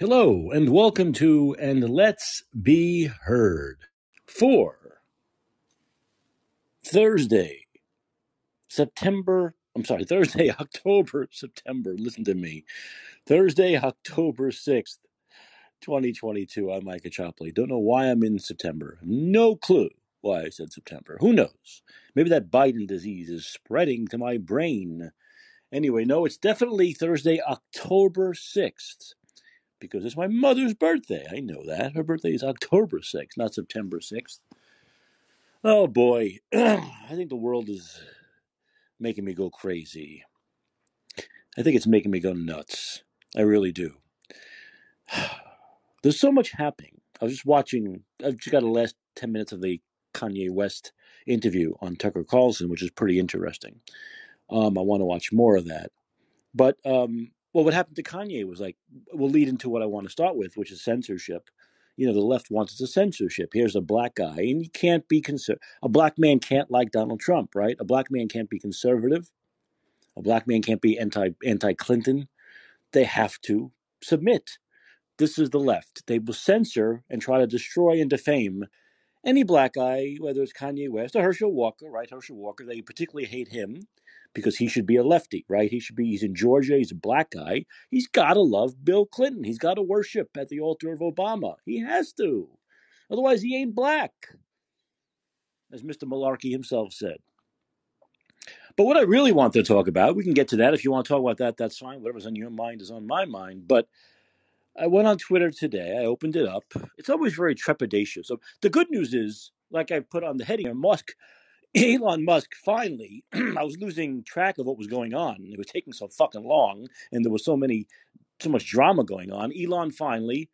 Hello, and welcome to And Let's Be Heard for Thursday, September. I'm sorry, Thursday, October, September. Listen to me. Thursday, October 6th, 2022. I'm Micah Chopley. Don't know why I'm in September. No clue why I said September. Who knows? Maybe that Biden disease is spreading to my brain. Anyway, no, it's definitely Thursday, October 6th because it's my mother's birthday. I know that. Her birthday is October 6th, not September 6th. Oh boy, I think the world is making me go crazy. I think it's making me go nuts. I really do. There's so much happening. I was just watching, I've just got the last 10 minutes of the Kanye West interview on Tucker Carlson, which is pretty interesting. Um, I want to watch more of that. But um, well, what happened to Kanye was like, will lead into what I want to start with, which is censorship. You know, the left wants a censorship. Here's a black guy, and you can't be conser- A black man can't like Donald Trump, right? A black man can't be conservative. A black man can't be anti anti Clinton. They have to submit. This is the left. They will censor and try to destroy and defame any black guy, whether it's Kanye West or Herschel Walker, right? Herschel Walker, they particularly hate him because he should be a lefty, right? He should be, he's in Georgia, he's a black guy. He's got to love Bill Clinton. He's got to worship at the altar of Obama. He has to. Otherwise, he ain't black, as Mr. Malarkey himself said. But what I really want to talk about, we can get to that. If you want to talk about that, that's fine. Whatever's on your mind is on my mind. But I went on Twitter today. I opened it up. It's always very trepidatious. So the good news is, like I put on the heading, Musk Elon Musk finally, I was losing track of what was going on. It was taking so fucking long, and there was so many, so much drama going on. Elon finally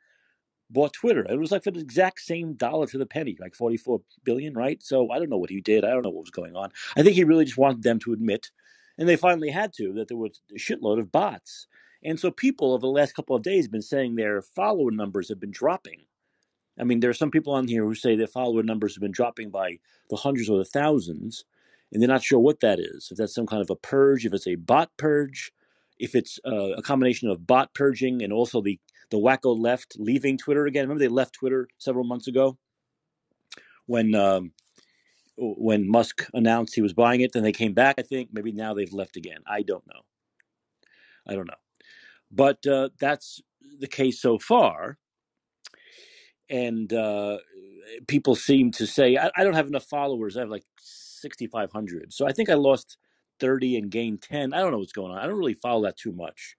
bought Twitter. It was like for the exact same dollar to the penny, like 44 billion, right? So I don't know what he did. I don't know what was going on. I think he really just wanted them to admit, and they finally had to, that there was a shitload of bots. And so people over the last couple of days have been saying their follower numbers have been dropping. I mean, there are some people on here who say their follower numbers have been dropping by the hundreds or the thousands, and they're not sure what that is. If that's some kind of a purge, if it's a bot purge, if it's uh, a combination of bot purging and also the the wacko left leaving Twitter again. Remember they left Twitter several months ago when um, when Musk announced he was buying it. Then they came back. I think maybe now they've left again. I don't know. I don't know, but uh, that's the case so far and uh, people seem to say I, I, don't have enough followers. I have like sixty five hundred, so I think I lost thirty and gained ten. I don't know what's going on. I don't really follow that too much,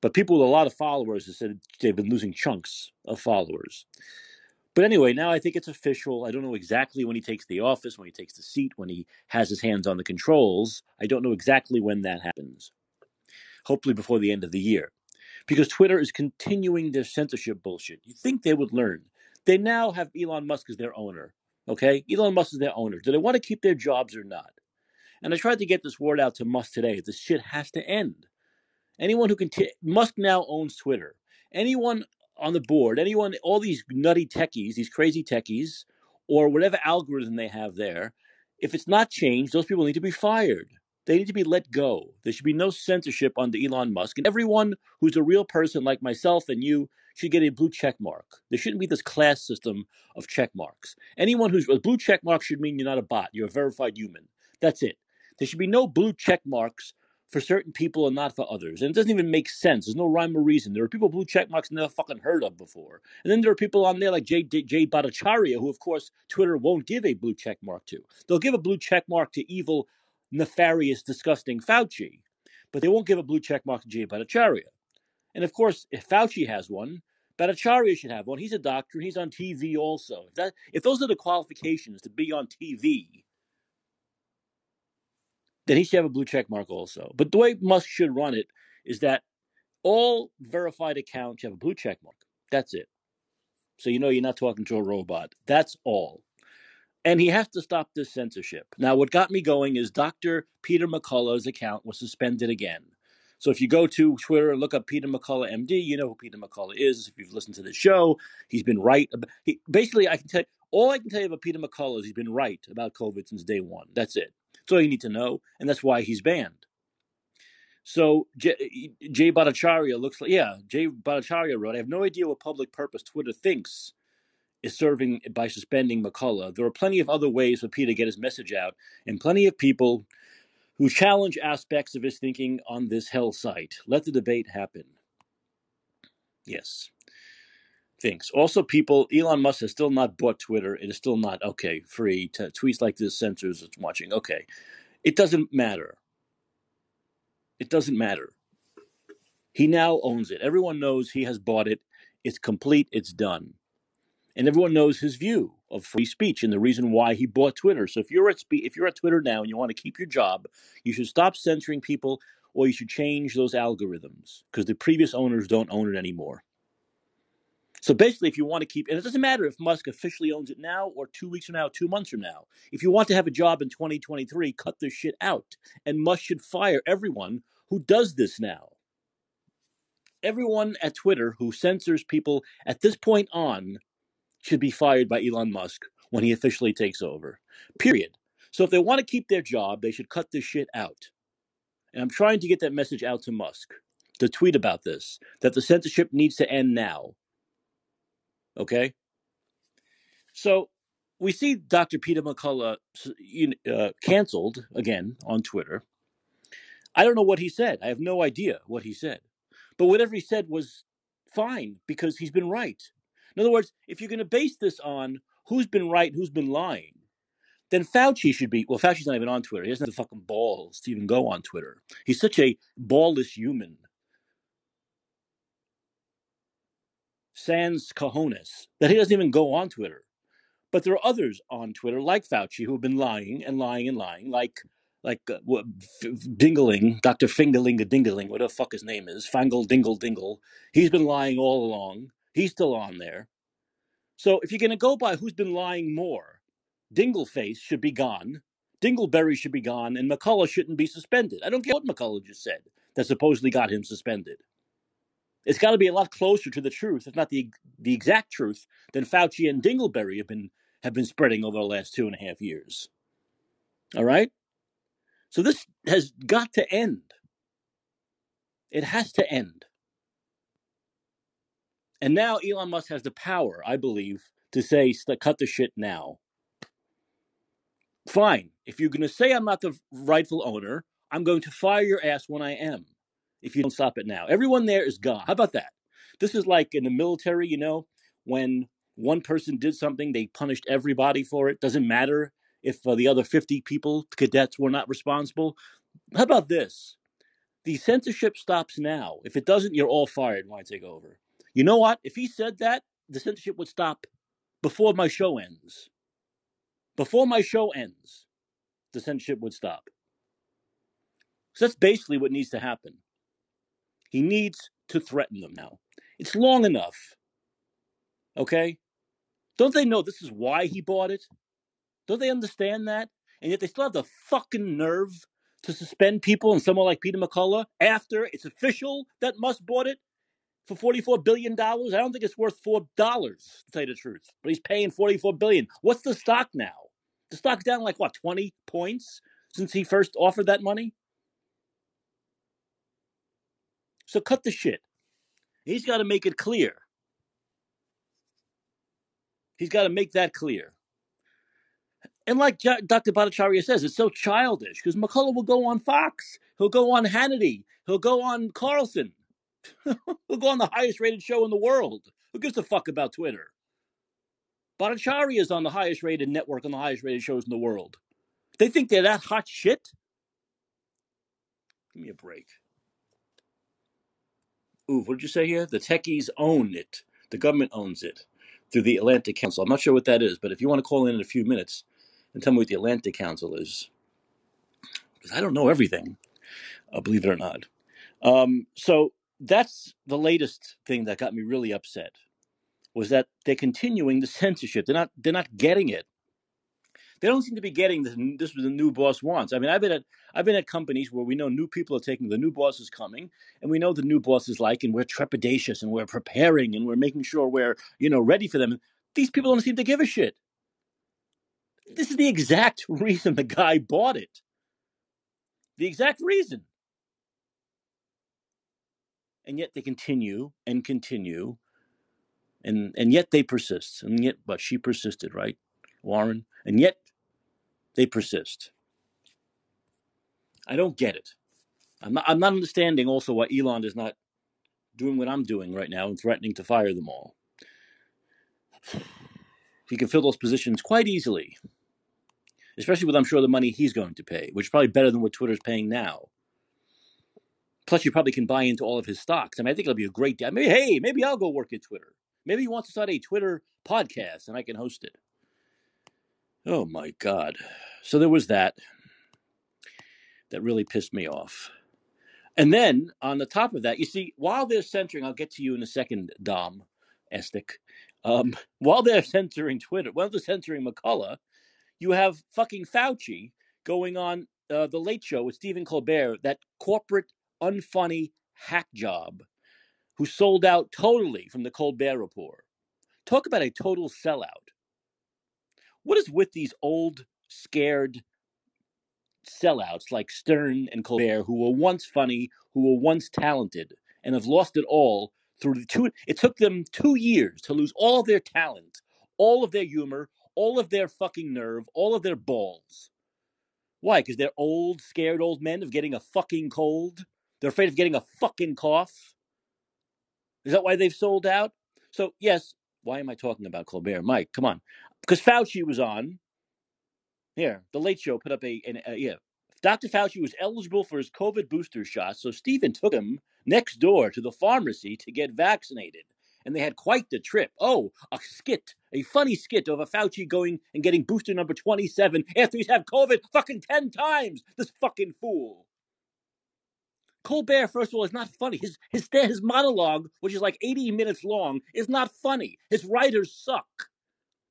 but people with a lot of followers have said they've been losing chunks of followers. But anyway, now I think it's official. I don't know exactly when he takes the office, when he takes the seat, when he has his hands on the controls. I don't know exactly when that happens. Hopefully before the end of the year because Twitter is continuing their censorship bullshit. You think they would learn? They now have Elon Musk as their owner. Okay, Elon Musk is their owner. Do they want to keep their jobs or not? And I tried to get this word out to Musk today. This shit has to end. Anyone who can t- Musk now owns Twitter. Anyone on the board, anyone, all these nutty techies, these crazy techies, or whatever algorithm they have there, if it's not changed, those people need to be fired. They need to be let go. There should be no censorship under Elon Musk. And everyone who's a real person like myself and you should get a blue check mark. There shouldn't be this class system of check marks. Anyone who's a blue check mark should mean you're not a bot, you're a verified human. That's it. There should be no blue check marks for certain people and not for others. And it doesn't even make sense. There's no rhyme or reason. There are people blue check marks never fucking heard of before. And then there are people on there like Jay, Jay Bhattacharya, who of course Twitter won't give a blue check mark to. They'll give a blue check mark to evil nefarious, disgusting Fauci, but they won't give a blue check mark to Jay Bhattacharya. And of course, if Fauci has one, Bhattacharya should have one. He's a doctor. He's on TV also. If that, if those are the qualifications to be on TV, then he should have a blue check mark also. But the way Musk should run it is that all verified accounts have a blue check mark. That's it. So you know you're not talking to a robot. That's all. And he has to stop this censorship. Now, what got me going is Dr. Peter McCullough's account was suspended again. So if you go to Twitter and look up Peter McCullough MD, you know who Peter McCullough is. If you've listened to the show, he's been right. He, basically, I can tell all I can tell you about Peter McCullough is he's been right about COVID since day one. That's it. That's all you need to know, and that's why he's banned. So J- Jay Bhattacharya looks like yeah. Jay Bhattacharya wrote, "I have no idea what public purpose Twitter thinks is serving by suspending McCullough. There are plenty of other ways for Peter to get his message out, and plenty of people who challenge aspects of his thinking on this hell site. Let the debate happen." Yes. Thanks. Also, people, Elon Musk has still not bought Twitter. It is still not okay free. To tweets like this censors it's watching. Okay, it doesn't matter. It doesn't matter. He now owns it. Everyone knows he has bought it. It's complete. It's done. And everyone knows his view of free speech and the reason why he bought Twitter. So if you're at if you're at Twitter now and you want to keep your job, you should stop censoring people or you should change those algorithms because the previous owners don't own it anymore. So basically, if you want to keep, and it doesn't matter if Musk officially owns it now or two weeks from now, two months from now, if you want to have a job in 2023, cut this shit out. And Musk should fire everyone who does this now. Everyone at Twitter who censors people at this point on should be fired by Elon Musk when he officially takes over. Period. So if they want to keep their job, they should cut this shit out. And I'm trying to get that message out to Musk to tweet about this that the censorship needs to end now. Okay? So we see Dr. Peter McCullough uh, canceled again on Twitter. I don't know what he said. I have no idea what he said. But whatever he said was fine because he's been right. In other words, if you're going to base this on who's been right, who's been lying, then Fauci should be. Well, Fauci's not even on Twitter. He doesn't have the fucking balls to even go on Twitter. He's such a ballless human. Sans cojones that he doesn't even go on Twitter. But there are others on Twitter, like Fauci, who have been lying and lying and lying, like like uh, Dingling, Dr. Fingerling Dingling, whatever the fuck his name is, Fangle Dingle Dingle. He's been lying all along. He's still on there. So if you're going to go by who's been lying more, Dingleface should be gone, Dingleberry should be gone, and McCullough shouldn't be suspended. I don't care what McCullough just said that supposedly got him suspended. It's got to be a lot closer to the truth, if not the the exact truth, than Fauci and Dingleberry have been have been spreading over the last two and a half years. All right, so this has got to end. It has to end. And now Elon Musk has the power, I believe, to say cut the shit now. Fine. If you're going to say I'm not the rightful owner, I'm going to fire your ass when I am. If you don't stop it now, everyone there is gone. How about that? This is like in the military, you know, when one person did something, they punished everybody for it. Doesn't matter if uh, the other 50 people, cadets, were not responsible. How about this? The censorship stops now. If it doesn't, you're all fired when I take over. You know what? If he said that, the censorship would stop before my show ends. Before my show ends, the censorship would stop. So that's basically what needs to happen. He needs to threaten them now. It's long enough. Okay? Don't they know this is why he bought it? Don't they understand that? And yet they still have the fucking nerve to suspend people and someone like Peter McCullough after it's official that Musk bought it for $44 billion. I don't think it's worth $4, to tell you the truth. But he's paying 44 billion. What's the stock now? The stock's down like, what, 20 points since he first offered that money? So cut the shit. He's got to make it clear. He's got to make that clear. And like Dr. Bhattacharya says, it's so childish because McCullough will go on Fox. He'll go on Hannity. He'll go on Carlson. He'll go on the highest rated show in the world. Who gives a fuck about Twitter? Bhattacharya is on the highest rated network on the highest rated shows in the world. They think they're that hot shit? Give me a break. Ooh, what did you say here? The techies own it. The government owns it through the Atlantic Council. I'm not sure what that is, but if you want to call in in a few minutes and tell me what the Atlantic Council is, because I don't know everything, uh, believe it or not. Um, so that's the latest thing that got me really upset was that they're continuing the censorship. They're not. They're not getting it. They don't seem to be getting this. This was the new boss wants. I mean, I've been at I've been at companies where we know new people are taking the new boss is coming, and we know the new boss is like, and we're trepidatious and we're preparing and we're making sure we're you know ready for them. These people don't seem to give a shit. This is the exact reason the guy bought it. The exact reason. And yet they continue and continue, and and yet they persist, and yet but she persisted, right, Warren, and yet they persist. I don't get it. I'm not, I'm not understanding also why Elon is not doing what I'm doing right now and threatening to fire them all. He can fill those positions quite easily, especially with I'm sure the money he's going to pay, which is probably better than what Twitter's paying now. Plus, you probably can buy into all of his stocks. I mean, I think it'll be a great day. Maybe, hey, maybe I'll go work at Twitter. Maybe he wants to start a Twitter podcast and I can host it. Oh my God. So there was that. That really pissed me off. And then on the top of that, you see, while they're censoring, I'll get to you in a second, Dom Estic. Um, while they're censoring Twitter, while they're censoring McCullough, you have fucking Fauci going on uh, the Late Show with Stephen Colbert, that corporate unfunny hack job, who sold out totally from the Colbert Report. Talk about a total sellout. What is with these old, scared sellouts like Stern and Colbert, who were once funny, who were once talented, and have lost it all through the two? It took them two years to lose all their talent, all of their humor, all of their fucking nerve, all of their balls. Why? Because they're old, scared old men of getting a fucking cold. They're afraid of getting a fucking cough. Is that why they've sold out? So, yes, why am I talking about Colbert? Mike, come on. Because Fauci was on. Here, the Late Show put up a, an, a yeah. Dr. Fauci was eligible for his COVID booster shot, so Stephen took him next door to the pharmacy to get vaccinated. And they had quite the trip. Oh, a skit, a funny skit of a Fauci going and getting booster number 27 after he's had COVID fucking 10 times. This fucking fool. Colbert, first of all, is not funny. His his his monologue, which is like 80 minutes long, is not funny. His writers suck.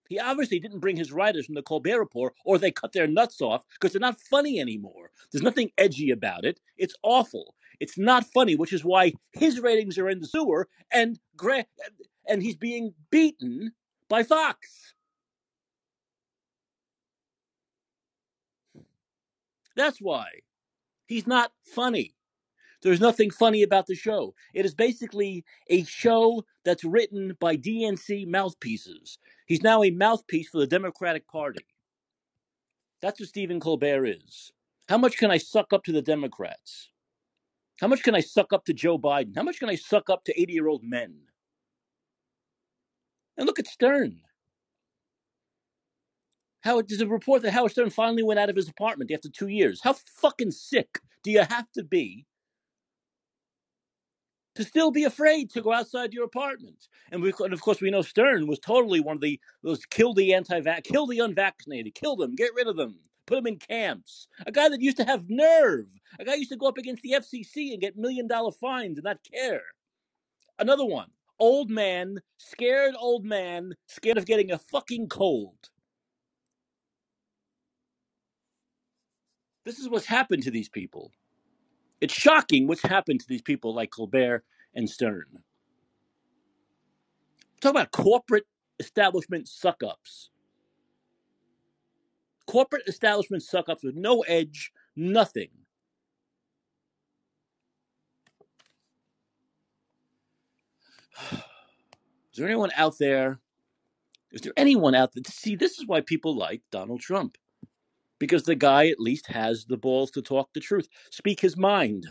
He obviously didn't bring his writers from the Colbert Report, or they cut their nuts off because they're not funny anymore. There's nothing edgy about it. It's awful. It's not funny, which is why his ratings are in the sewer, and Gra- and he's being beaten by Fox. That's why he's not funny. There's nothing funny about the show. It is basically a show that's written by DNC mouthpieces. He's now a mouthpiece for the Democratic Party. That's what Stephen Colbert is. How much can I suck up to the Democrats? How much can I suck up to Joe Biden? How much can I suck up to 80 year old men? And look at Stern. How there's a report that Howard Stern finally went out of his apartment after two years. How fucking sick do you have to be to still be afraid to go outside your apartment. And, we, and of course, we know Stern was totally one of the those kill the anti kill the unvaccinated, kill them, get rid of them, put them in camps. A guy that used to have nerve, a guy used to go up against the FCC and get million dollar fines and not care. Another one, old man, scared old man, scared of getting a fucking cold. This is what's happened to these people. It's shocking what's happened to these people like Colbert and Stern. Talk about corporate establishment suck ups. Corporate establishment suck ups with no edge, nothing. Is there anyone out there? Is there anyone out there? To see, this is why people like Donald Trump because the guy at least has the balls to talk the truth, speak his mind.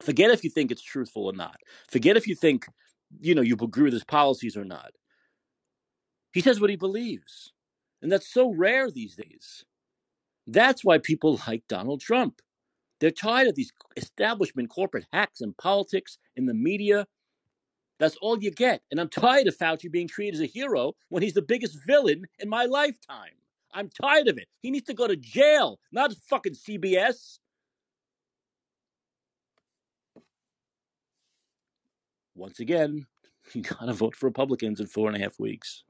Forget if you think it's truthful or not. Forget if you think, you know, you agree with his policies or not. He says what he believes. And that's so rare these days. That's why people like Donald Trump. They're tired of these establishment corporate hacks in politics, in the media. That's all you get. And I'm tired of Fauci being treated as a hero when he's the biggest villain in my lifetime. I'm tired of it. He needs to go to jail, not fucking CBS. Once again, you gotta vote for Republicans in four and a half weeks.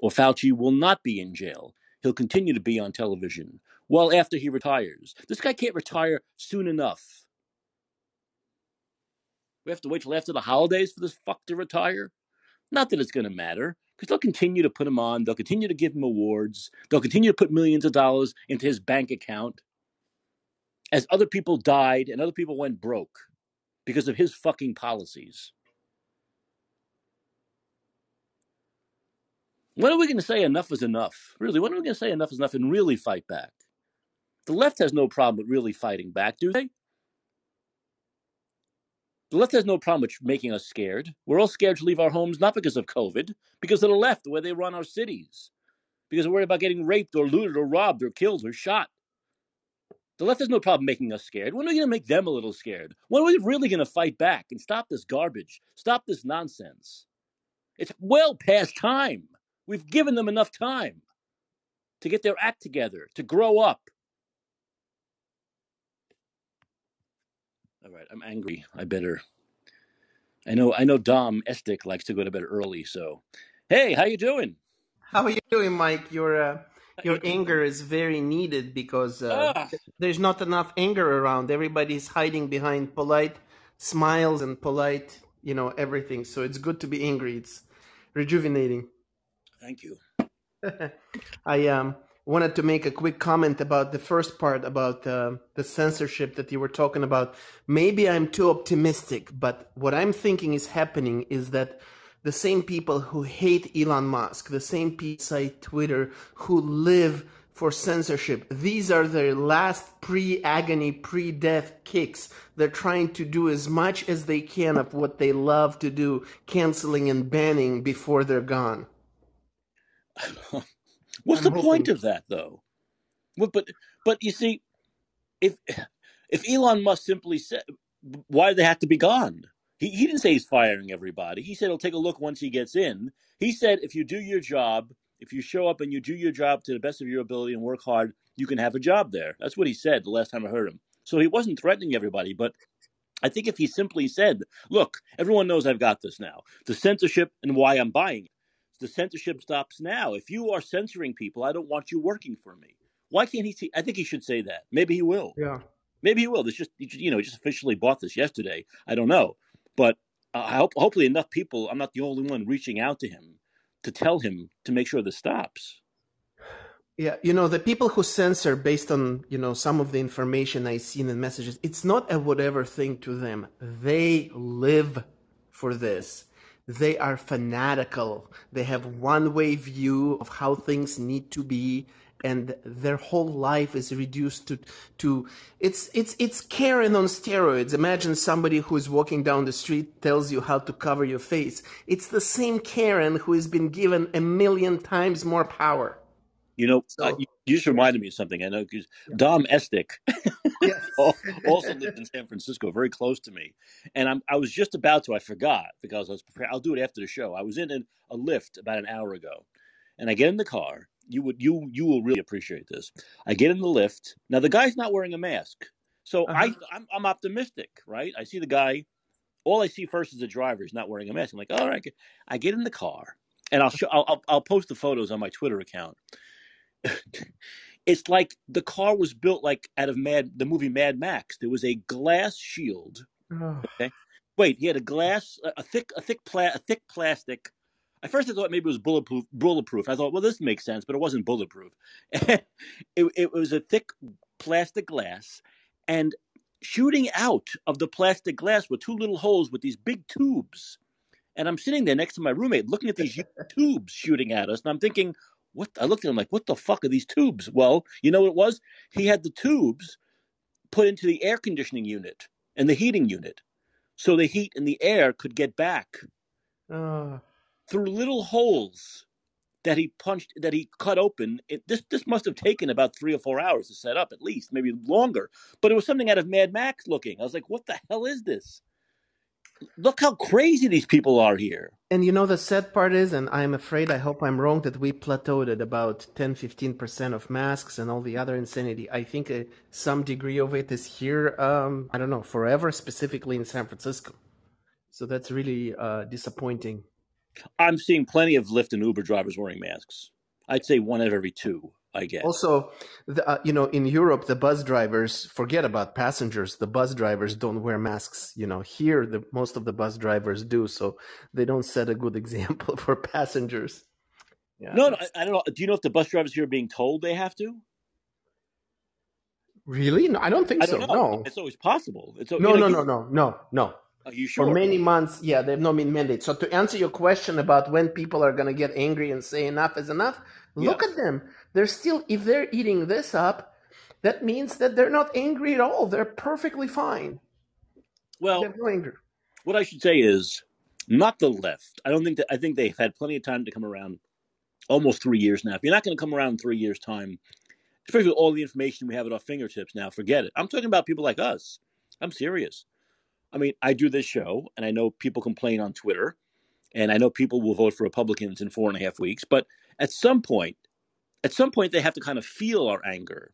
Or Fauci will not be in jail. He'll continue to be on television well after he retires. This guy can't retire soon enough. We have to wait till after the holidays for this fuck to retire? Not that it's going to matter because they'll continue to put him on. They'll continue to give him awards. They'll continue to put millions of dollars into his bank account. As other people died and other people went broke, because of his fucking policies. When are we going to say enough is enough? Really, when are we going to say enough is enough and really fight back? The left has no problem with really fighting back, do they? The left has no problem with making us scared. We're all scared to leave our homes, not because of COVID, because of the left, the way they run our cities, because we're worried about getting raped or looted or robbed or killed or shot. The left has no problem making us scared. When are we going to make them a little scared? When are we really going to fight back and stop this garbage? Stop this nonsense? It's well past time. We've given them enough time to get their act together, to grow up. Right, I'm angry. I better. I know. I know. Dom Estic likes to go to bed early. So, hey, how you doing? How are you doing, Mike? Your uh, your anger is very needed because uh, Ah, there's not enough anger around. Everybody's hiding behind polite smiles and polite, you know, everything. So it's good to be angry. It's rejuvenating. thank you. I um, wanted to make a quick comment about the first part about uh, the censorship that you were talking about. Maybe I'm too optimistic, but what I'm thinking is happening is that the same people who hate Elon Musk, the same people Twitter, who live for censorship, these are their last pre agony, pre death kicks. They're trying to do as much as they can of what they love to do, canceling and banning before they're gone. What's I'm the point of that, though? Well, but but you see, if if Elon Musk simply said, why do they have to be gone? He he didn't say he's firing everybody. He said he'll take a look once he gets in. He said if you do your job, if you show up and you do your job to the best of your ability and work hard, you can have a job there. That's what he said the last time I heard him. So he wasn't threatening everybody, but I think if he simply said, look, everyone knows I've got this now. The censorship and why I'm buying it. The censorship stops now. If you are censoring people, I don't want you working for me. Why can't he see? I think he should say that. Maybe he will. Yeah. Maybe he will. This just you know, he just officially bought this yesterday. I don't know, but uh, I hope hopefully enough people. I'm not the only one reaching out to him to tell him to make sure this stops. Yeah, you know, the people who censor based on, you know, some of the information I seen in messages, it's not a whatever thing to them. They live for this. They are fanatical. They have one way view of how things need to be and their whole life is reduced to to it's it's it's Karen on steroids. Imagine somebody who is walking down the street tells you how to cover your face. It's the same Karen who has been given a million times more power. You know, uh, you, you just reminded me of something. I know because Dom Estic yes. also lived in San Francisco, very close to me, and I'm, I was just about to. I forgot because I was prepared. I'll do it after the show. I was in an, a Lyft about an hour ago, and I get in the car. You would you you will really appreciate this. I get in the Lyft. Now the guy's not wearing a mask, so Uh-huh. I I'm, I'm optimistic, right? I see the guy. All I see first is the driver. He's not wearing a mask. I'm like, all right. I get in the car, and I'll show. I'll, I'll, I'll post the photos on my Twitter account. it's like the car was built like out of Mad the movie Mad Max. There was a glass shield. Oh, Okay, wait, he had a glass, a a thick, a thick, pla- a thick plastic. At first, I thought maybe it was bulletproof. Bulletproof. I thought, well, this makes sense, but it wasn't bulletproof. it, it was a thick plastic glass, and shooting out of the plastic glass were two little holes with these big tubes. And I'm sitting there next to my roommate, looking at these tubes shooting at us, and I'm thinking, what? I looked at him like, what the fuck are these tubes? Well, you know what it was? He had the tubes put into the air conditioning unit and the heating unit, so the heat and the air could get back oh. through little holes that he punched, that he cut open. It, this this must have taken about three or four hours to set up, at least, maybe longer. But it was something out of Mad Max looking. I was like, what the hell is this? Look how crazy these people are here. And you know, the sad part is, and I'm afraid, I hope I'm wrong, that we plateaued at about 10 15% of masks and all the other insanity. I think uh, some degree of it is here, um, I don't know, forever, specifically in San Francisco. So that's really uh, disappointing. I'm seeing plenty of Lyft and Uber drivers wearing masks. I'd say one out of every two I get. Also, the, uh, you know, in Europe, the bus drivers forget about passengers. The bus drivers don't wear masks. You know, here, the most of the bus drivers do, so they don't set a good example for passengers. Yeah, No, no, I, I don't know. Do you know if the bus drivers here are being told they have to? Really? No, I don't think I so. don't know. No. It's always possible. It's No, you know, no, no, no, no, no. Are you sure? For many months, yeah, they've not been mandated. So to answer your question about when people are going to get angry and say enough is enough, look at them. They're still, if they're eating this up, that means that they're not angry at all. They're perfectly fine. well, they have no what I should say is not the left. I don't think that I think they've had plenty of time to come around. Almost three years now. If you're not going to come around in three years' time, especially with all the information we have at our fingertips now, forget it. I'm talking about people like us. I'm serious. I mean, I do this show, and I know people complain on Twitter, and I know people will vote for Republicans in four and a half weeks. But at some point, at some point, they have to kind of feel our anger.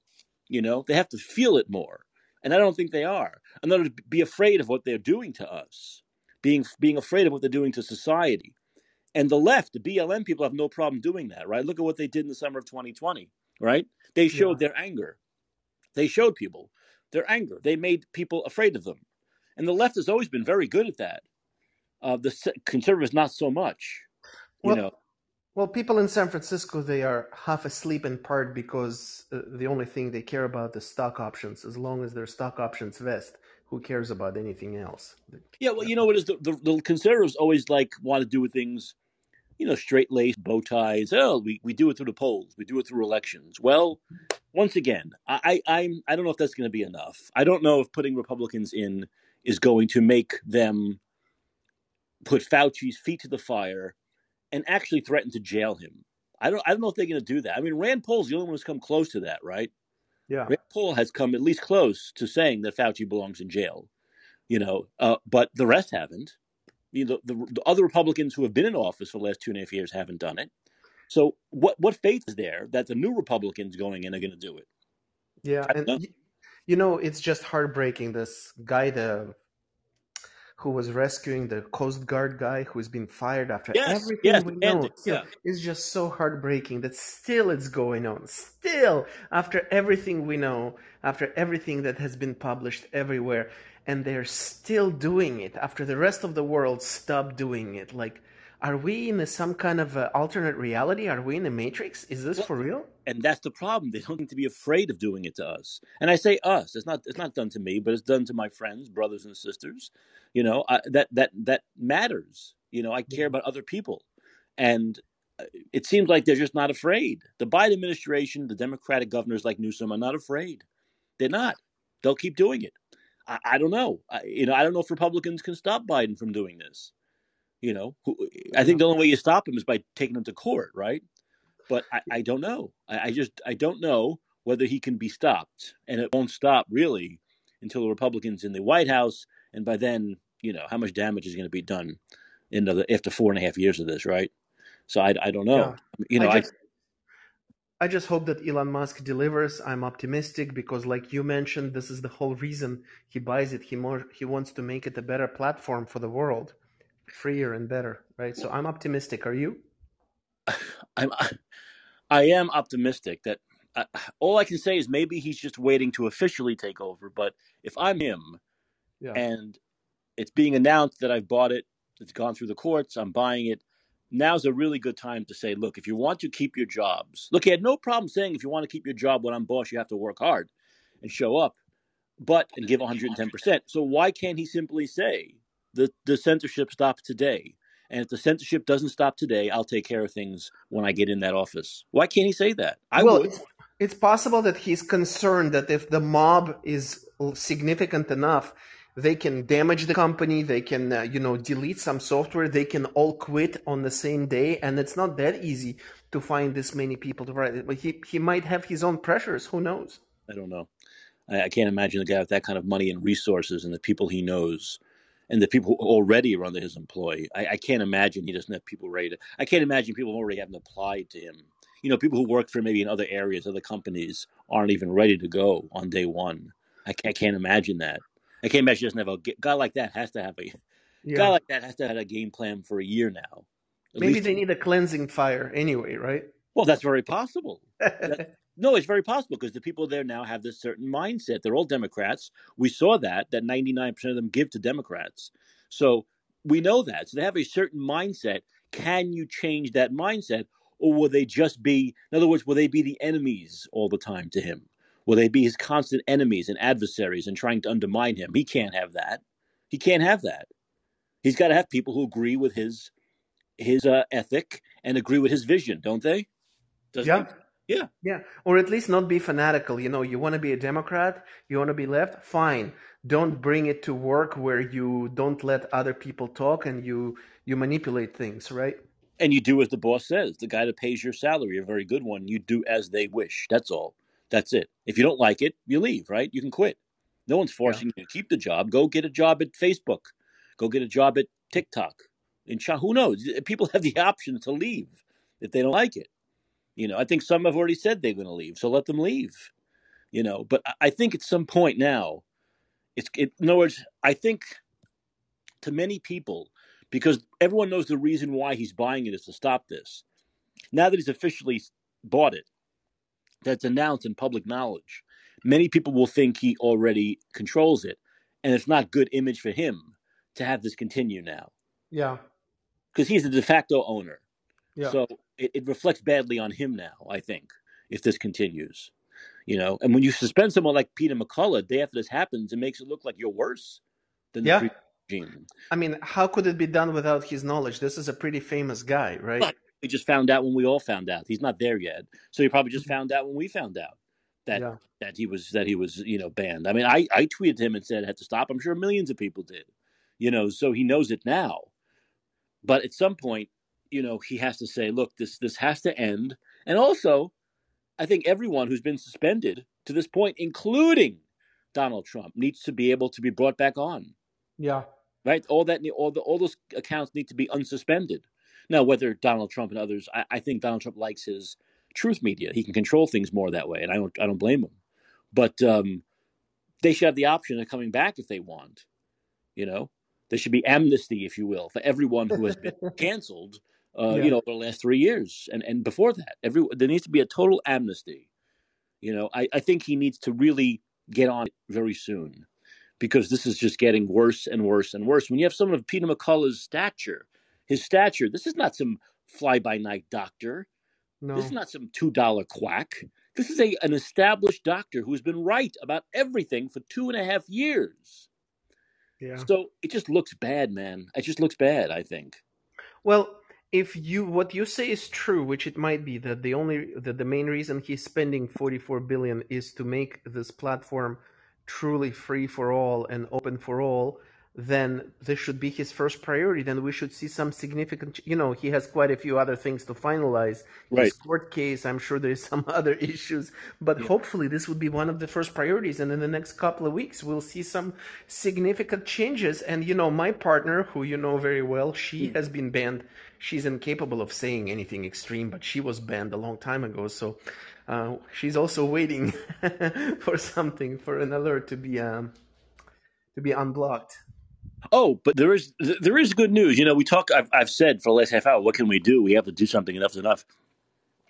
You know, they have to feel it more, and I don't think they are. In order to be afraid of what they're doing to us, being being afraid of what they're doing to society, and the left, the BLM people have no problem doing that, right? Look at what they did in the summer of 2020, right? They showed their anger. They showed people their anger. They made people afraid of them, and the left has always been very good at that. Uh, the conservatives, not so much. You Well, know, Well, people in San Francisco, they are half asleep in part because uh, the only thing they care about is stock options. As long as their stock options vest, who cares about anything else? Yeah, well, you know what is the, the the conservatives always like want to do things, you know, straight laced, bow ties. Oh, we, we do it through the polls, we do it through elections. Well, once again, I, I'm I don't know if that's going to be enough. I don't know if putting Republicans in is going to make them put Fauci's feet to the fire and actually threaten to jail him. I don't I don't know if they're going to do that. I mean, Rand Paul's the only one who's come close to that, right? Yeah. Rand Paul has come at least close to saying that Fauci belongs in jail, you know, uh, but the rest haven't. You know, the, the other Republicans who have been in office for the last two and a half years haven't done it. So, what what faith is there that the new Republicans going in are going to do it? Yeah, and know. y- you know it's just heartbreaking. This guy, the who was rescuing the Coast Guard guy who's been fired after Yes, everything yes, we know. Still, yeah. it's just so heartbreaking that still it's going on. Still, after everything we know, after everything that has been published everywhere, and they're still doing it after the rest of the world stopped doing it. Like, are we in a, some kind of uh alternate reality? Are we in the matrix? Is this Well, for real? and that's the problem. They don't need to be afraid of doing it to us. And I say us. It's not. It's not done to me, but it's done to my friends, brothers, and sisters. You know I, that that that matters. You know, I care about other people, and uh, it seems like they're just not afraid. The Biden administration, the Democratic governors like Newsom, are not afraid. They're not. They'll keep doing it. I, I don't know. I, you know, I don't know if Republicans can stop Biden from doing this. You know, who, I think the only way you stop him is by taking him to court, right? but I, I don't know. I, I just I don't know whether he can be stopped, and it won't stop really until the Republicans in the White House, and by then, you know, how much damage is going to be done in the, after four and a half years of this, right? So I, I don't know. You know, I I, I just hope that Elon Musk delivers. I'm optimistic because, like you mentioned, this is the whole reason he buys it. He more he wants to make it a better platform for the world, freer and better, right? So I'm optimistic. Are you? I'm I am optimistic that uh, all I can say is maybe he's just waiting to officially take over. But if I'm him, Yeah. and it's being announced that I've bought it. It's gone through the courts. I'm buying it. Now's a really good time to say, look, if you want to keep your jobs, look, he had no problem saying if you want to keep your job when I'm boss, you have to work hard and show up, but and give 110%. So why can't he simply say the the censorship stops today? And if the censorship doesn't stop today, I'll take care of things when I get in that office. Why can't he say that? I well, would. it's, it's possible that he's concerned that if the mob is significant enough, they can damage the company. They can, uh, you know, delete some software. They can all quit on the same day, and it's not that easy to find this many people to write it. But he he might have his own pressures. Who knows? I don't know. I, I can't imagine a guy with that kind of money and resources and the people he knows and the people already are under his employ. I, I can't imagine he doesn't have people ready to. I can't imagine people already haven't applied to him. You know, people who work for maybe in other areas, other companies aren't even ready to go on day one. I, I can't imagine that. I can't imagine he doesn't have a guy like that has to have a guy like that has to have a game plan for a year now. At Maybe they need a cleansing fire anyway, right? well, that's very possible. No, it's very possible because the people there now have this certain mindset. They're all Democrats. We saw that that 99% of them give to Democrats. So we know that. So they have a certain mindset. Can you change that mindset or will they just be in other words, will they be the enemies all the time to him? Will they be his constant enemies and adversaries and trying to undermine him? He can't have that. He can't have that. He's got to have people who agree with his his uh, ethic and agree with his vision, don't they? Doesn't yeah. Yeah. Yeah. Or at least not be fanatical. You know, you want to be a Democrat, you want to be left, fine. Don't bring it to work where you don't let other people talk and you you manipulate things, right? And you do as the boss says. The guy that pays your salary, a very good one, you do as they wish. That's all. That's it. If you don't like it, you leave, right? You can quit. No one's forcing yeah. you to keep the job. Go get a job at Facebook. Go get a job at TikTok. In China, who knows? People have the option to leave if they don't like it. You know, I think some have already said they're going to leave, so let them leave. You know, but I think at some point now, it's it, in other words, I think to many people, because everyone knows the reason why he's buying it is to stop this. Now that he's officially bought it, that's announced in public knowledge, many people will think he already controls it, and it's not good image for him to have this continue now. Yeah, because he's the de facto owner. Yeah. So it, it reflects badly on him now. I think if this continues, you know, and when you suspend someone like Peter McCullough day after this happens, it makes it look like you're worse than yeah. the regime. I mean, how could it be done without his knowledge? This is a pretty famous guy, right? But he just found out when we all found out. He's not there yet, so he probably just mm-hmm. found out when we found out that yeah. that he was that he was you know banned. I mean, I I tweeted him and said had to stop. I'm sure millions of people did, you know. So he knows it now, but at some point, you know, he has to say, look, this this has to end. And also, I think everyone who's been suspended to this point, including Donald Trump, needs to be able to be brought back on. Yeah. Right. All that all the all those accounts need to be unsuspended. Now, whether Donald Trump and others, I, I think Donald Trump likes his truth media. He can control things more that way, and I don't I don't blame him. But um, they should have the option of coming back if they want. You know, there should be amnesty, if you will, for everyone who has been canceled. Uh, yeah. You know, for the last three years, and and before that, every there needs to be a total amnesty. You know, I, I think he needs to really get on it very soon, because this is just getting worse and worse and worse. When you have someone of Peter McCullough's stature, his stature. This is not some fly by night doctor. No. This is not some two dollar quack. This is a an established doctor who's been right about everything for two and a half years. Yeah. So it just looks bad, man. It just looks bad. I think. Well, if you what you say is true, which it might be, that the only that the main reason he's spending forty four billion is to make this platform truly free for all and open for all, then this should be his first priority. Then we should see some significant, you know, he has quite a few other things to finalize. Right. His court case, I'm sure there's some other issues, but yeah. hopefully this would be one of the first priorities. And in the next couple of weeks, we'll see some significant changes. And, you know, my partner, who you know very well, she yeah. has been banned. She's incapable of saying anything extreme, but she was banned a long time ago. So uh, she's also waiting for something, for an alert to be, um, to be unblocked. Oh, but there is there is good news. You know, we talk. I've, I've said for the last half hour, what can we do? We have to do something. Enough is enough.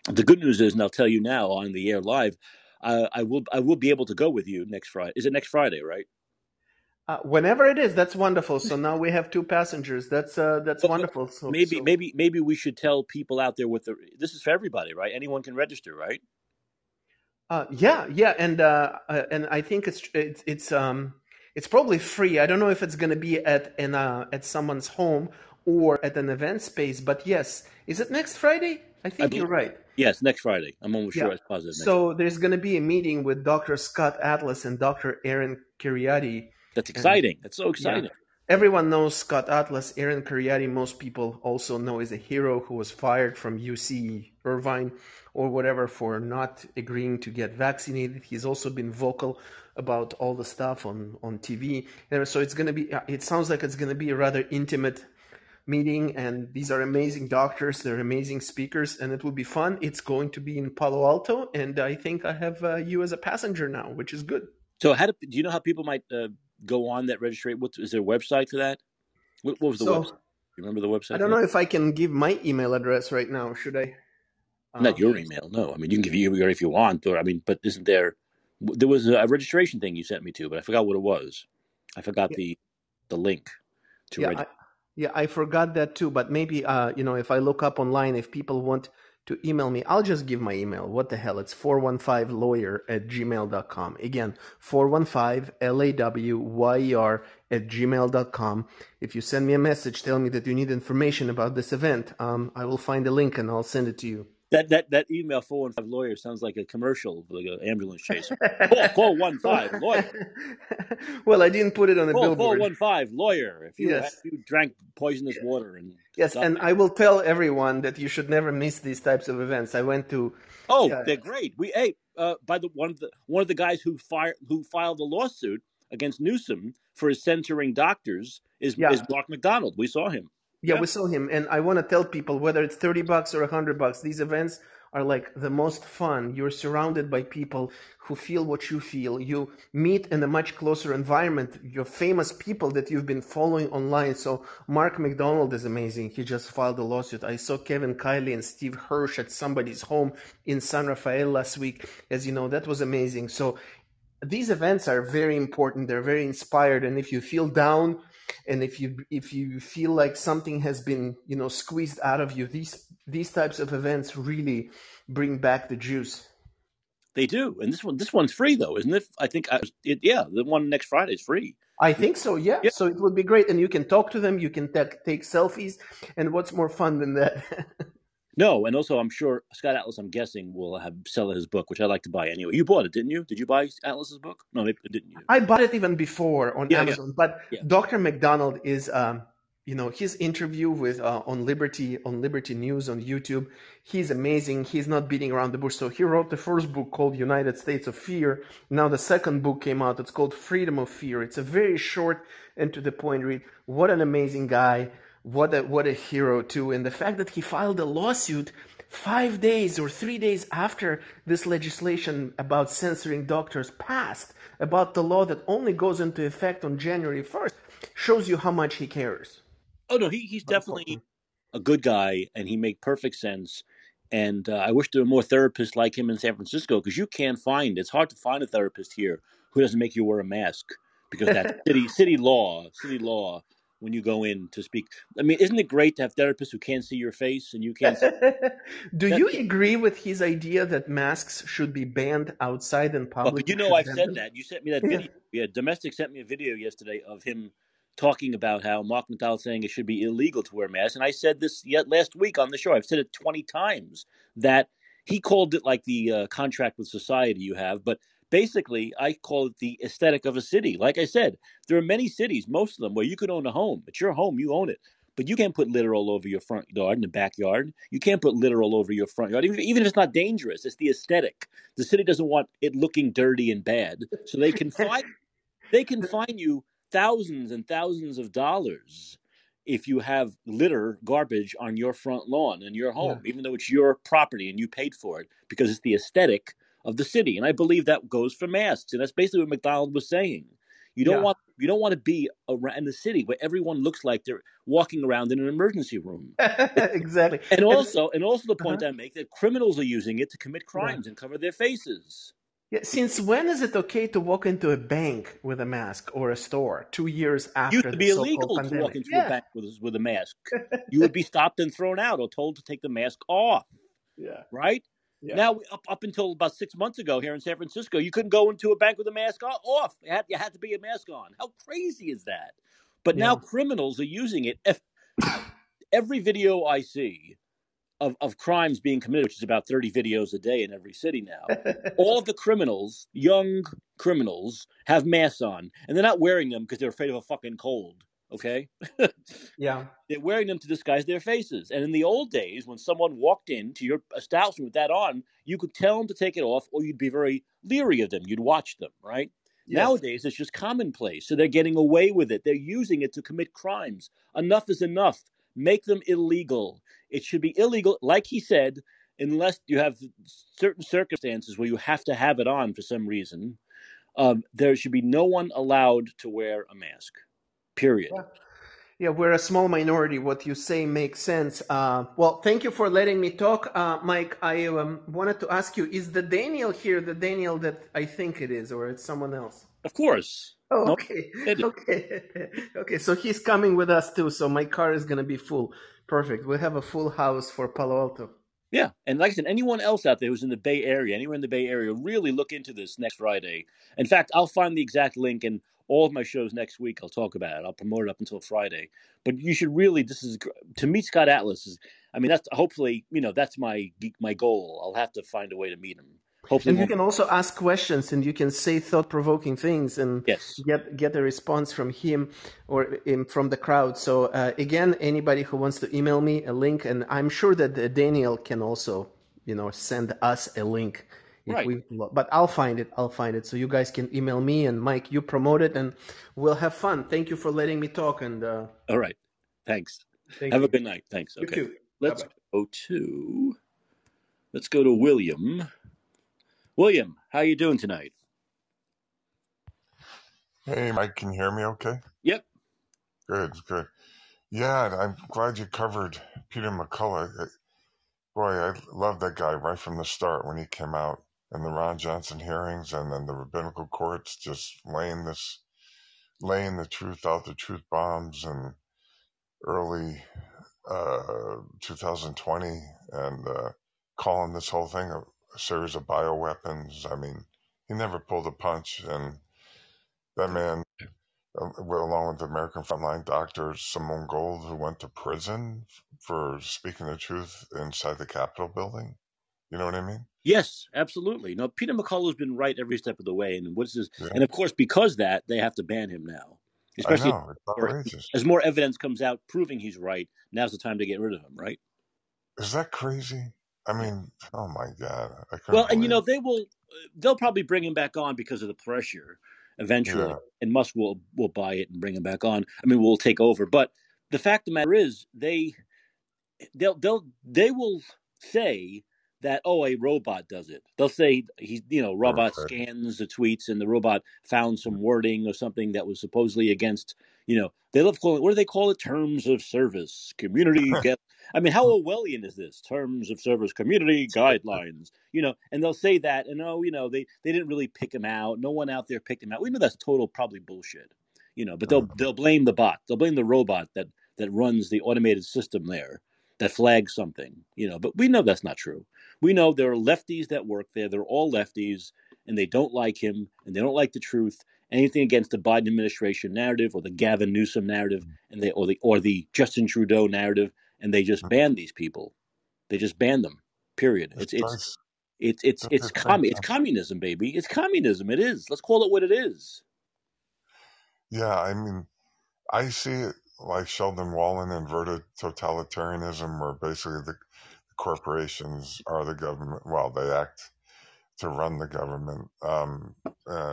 The good news is, and I'll tell you now on the air live, uh, I will I will be able to go with you next Friday. Is it next Friday, right? Uh, whenever it is, that's wonderful. So now we have two passengers. That's uh, that's well, wonderful. So maybe so. maybe maybe we should tell people out there with the. This is for everybody, right? Anyone can register, right? Uh, yeah, yeah, and uh, uh and I think it's it's, it's um it's probably free. I don't know if it's going to be at an uh, at someone's home or at an event space, but yes, is it next Friday? I think I you're right. Yes, next Friday. I'm almost yeah. sure it's positive. so there's going to be a meeting with Dr. Scott Atlas and Dr. Aaron Kheriaty. That's exciting. That's so exciting. Yeah. Everyone knows Scott Atlas. Aaron Kheriaty, most people also know is a hero who was fired from UC Irvine or whatever for not agreeing to get vaccinated. He's also been vocal about all the stuff on on TV. And so it's going to be. It sounds like it's going to be a rather intimate meeting, and these are amazing doctors. They're amazing speakers, and it will be fun. It's going to be in Palo Alto, and I think I have uh, you as a passenger now, which is good. So, how do, do you know how people might uh, go on that registry? What is there a website to that? What, what was the so, website? You remember the website? I don't know if I can give my email address right now. Should I? Not um, your email, no. I mean, you can give your if you want, or I mean, but isn't there? There was a registration thing you sent me to, but I forgot what it was. I forgot yeah. the the link to yeah, I, yeah, I forgot that too. But maybe uh, you know, if I look up online, if people want to email me, I'll just give my email. What the hell? It's 415lawyer at gmail.com. Again, 415 L A W Y E R at gmail.com. If you send me a message, tell me that you need information about this event, um, I will find a link and I'll send it to you. That that that email four one five lawyer sounds like a commercial, like an ambulance chaser. Call four one five lawyer. well, I didn't put it on the Call four billboard. one five lawyer. If you Yes. if you drank poisonous water and Yes, and I will tell everyone that you should never miss these types of events. I went to oh, Yeah. they're great. We hey, uh, by the one of the one of the guys who fired who filed the lawsuit against Newsom for his censoring doctors is Yeah. is Mark McDonald. We saw him. Yeah, Yeah. we saw him, and I want to tell people whether it's thirty bucks or hundred bucks, these events are like the most fun. You're surrounded by people who feel what you feel. You meet in a much closer environment. You're famous people that you've been following online. So Mark McDonald is amazing. He just filed a lawsuit. I saw Kevin Kiley and Steve Hirsch at somebody's home in San Rafael last week. As you know, that was amazing. So these events are very important they're very inspired and if you feel down and if you if you feel like something has been you know squeezed out of you these these types of events really bring back the juice They do, and this one this one's free though, isn't it? I think I, it, yeah, the one next Friday is free. i think so yeah. Yeah. so it would be great and you can talk to them you can take take selfies and what's more fun than that No, and also I'm sure Scott Atlas, I'm guessing, will have sell his book, which I like to buy anyway. You bought it, didn't you? Did you buy Atlas's book? No, maybe didn't you? I bought it even before on Yeah, yeah. Amazon, but Yeah. Dr. McDonald is, um, you know, his interview with uh, on Liberty on Liberty News on YouTube. He's amazing. He's not beating around the bush. So he wrote the first book called United States of Fear. Now the second book came out. It's called Freedom of Fear. It's a very short and to the point read. What an amazing guy! What a what a hero too! And the fact that he filed a lawsuit five days or three days after this legislation about censoring doctors passed, about the law that only goes into effect on January 1st, shows you how much he cares. Oh no, he he's definitely a good guy, and he made perfect sense. And uh, I wish there were more therapists like him in San Francisco because you can't find. It's hard to find a therapist here who doesn't make you wear a mask because that city city law, city law. When you go in to speak, I mean, isn't it great to have therapists who can't see your face and you can't? See, Do you agree with his idea that masks should be banned outside in public? you know, I've said that. You sent me that video. Yeah, domestic sent me a video yesterday of him talking about how Mark McDonald saying it should be illegal to wear masks, and I said this yet last week on the show. I've said it twenty times that he called it like the uh, contract with society you have, but basically I call it the aesthetic of a city. Like I said, there are many cities, most of them, where you could own a home. It's your home, you own it. But you can't put litter all over your front yard and the backyard. You can't put litter all over your front yard, even, even if it's not dangerous. It's the aesthetic. The city doesn't want it looking dirty and bad, so they can find they can fine you thousands and thousands of dollars if you have litter garbage on your front lawn in your home, even though it's your property and you paid for it because it's the aesthetic of the city. And I believe that goes for masks, and that's basically what McDonald was saying. You don't Yeah. want you don't want to be around in the city where everyone looks like they're walking around in an emergency room. exactly. And also, and also the point uh-huh. I make that criminals are using it to commit crimes and cover their faces. Yeah, since when is it okay to walk into a bank with a mask or a store? Two years after used to be illegal to pandemic. walk into yeah. a bank with with a mask. You would be stopped and thrown out, or told to take the mask off. Yeah. Right Yeah. now, up up until about six months ago, here in San Francisco, you couldn't go into a bank with a mask off. You had, you had to be a mask on. How crazy is that? But now criminals are using it. If, every video I see of, of crimes being committed, which is about thirty videos a day in every city now, all the criminals, young criminals, have masks on, and they're not wearing them because they're afraid of a fucking cold. Okay, yeah. they're wearing them to disguise their faces. And in the old days, when someone walked into your establishment with that on, you could tell them to take it off, or you'd be very leery of them. You'd watch them, right? Yes. Nowadays, it's just commonplace. So they're getting away with it. They're using it to commit crimes. Enough is enough. Make them illegal. It should be illegal, like he said, unless you have certain circumstances where you have to have it on for some reason. Um, there should be no one allowed to wear a mask. Period. Yeah. Yeah, we're a small minority. What you say makes sense. Uh, well, thank you for letting me talk, uh, Mike. I um, wanted to ask you: Is the Daniel here the Daniel that I think it is, or it's someone else? Of course. Oh, okay, okay, okay. So he's coming with us too. So my car is gonna be full. Perfect. We have a full house for Palo Alto. Yeah, and like I said, anyone else out there who's in the Bay Area, anywhere in the Bay Area, really look into this next Friday. In fact, I'll find the exact link and all of my shows next week. I'll talk about it. I'll promote it up until Friday. But you should really, this is to meet Scott Atlas. Is, I mean, that's hopefully, you know, that's my my goal. I'll have to find a way to meet him. Hopefully, and you can also ask questions and you can say thought provoking things and yes. get get a response from him or from the crowd. So uh, again, anybody who wants to email me a link, and I'm sure that Daniel can also, you know, send us a link. Right. We, but I'll find it. I'll find it. So you guys can email me and Mike. You promote it, and we'll have fun. Thank you for letting me talk. And uh, all right, thanks. Thank have you. a good night. Thanks. You okay. too. Let's Bye-bye. go to let's go to William. William, how you doing tonight? Hey, Mike, can you hear me okay? Yep. Good, good. Yeah, I'm glad you covered Peter McCullough. Boy, I love that guy right from the start when he came out in the Ron Johnson hearings and then the rabbinical courts just laying this, laying the truth out, the truth bombs and early uh, 2020 and uh, calling this whole thing a, a series of bioweapons. I mean, he never pulled a punch and that man along with the American frontline doctor Simone Gold, who went to prison for speaking the truth inside the Capitol building. You know what I mean? Yes, absolutely. No, Peter McCullough's been right every step of the way, and what's his? Yeah. And of course, because that they have to ban him now, especially know, outrageous. as more evidence comes out proving he's right. Now's the time to get rid of him, right? Is that crazy? I mean, oh my god! well, and you know they will, they'll probably bring him back on because of the pressure eventually, Yeah. and Musk will will buy it and bring him back on. I mean, we'll take over. But the fact of the matter is, they they'll they'll they will say that oh a robot does it. They'll say he you know robot Okay. scans the tweets and the robot found some mm-hmm. wording or something that was supposedly against you know they love calling what do they call it terms of service community get. I mean, how mm-hmm. Orwellian is this? Terms of service, community guidelines, you know, and they'll say that, and oh, you know, they, they didn't really pick him out. No one out there picked him out. We know that's total probably bullshit, you know. But they'll mm-hmm. they'll blame the bot. They'll blame the robot that that runs the automated system there that flags something, you know. But we know that's not true. We know there are lefties that work there. They're all lefties, and they don't like him, and they don't like the truth. Anything against the Biden administration narrative or the Gavin Newsom narrative, mm-hmm. and they or the or the Justin Trudeau narrative, and they just mm-hmm. ban these people. They just ban them. Period. It's it's it's it's it's the commu- it's communism, baby. It's communism. It is. Let's call it what it is. Yeah, I mean, I see it like Sheldon Wolin inverted totalitarianism, where basically the corporations are the government. Well, they act to run the government. Um, uh,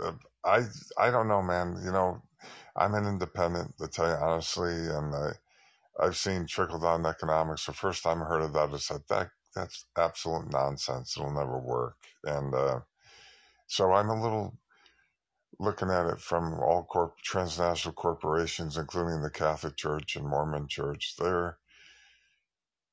uh, I I don't know, man. You know, I'm an independent, to tell you honestly, and I, I've seen trickle down economics. The first time I heard of that, I said that that's absolute nonsense. It'll never work. And uh, so I'm a little looking at it from all corp- transnational corporations, including the Catholic Church and Mormon Church. They're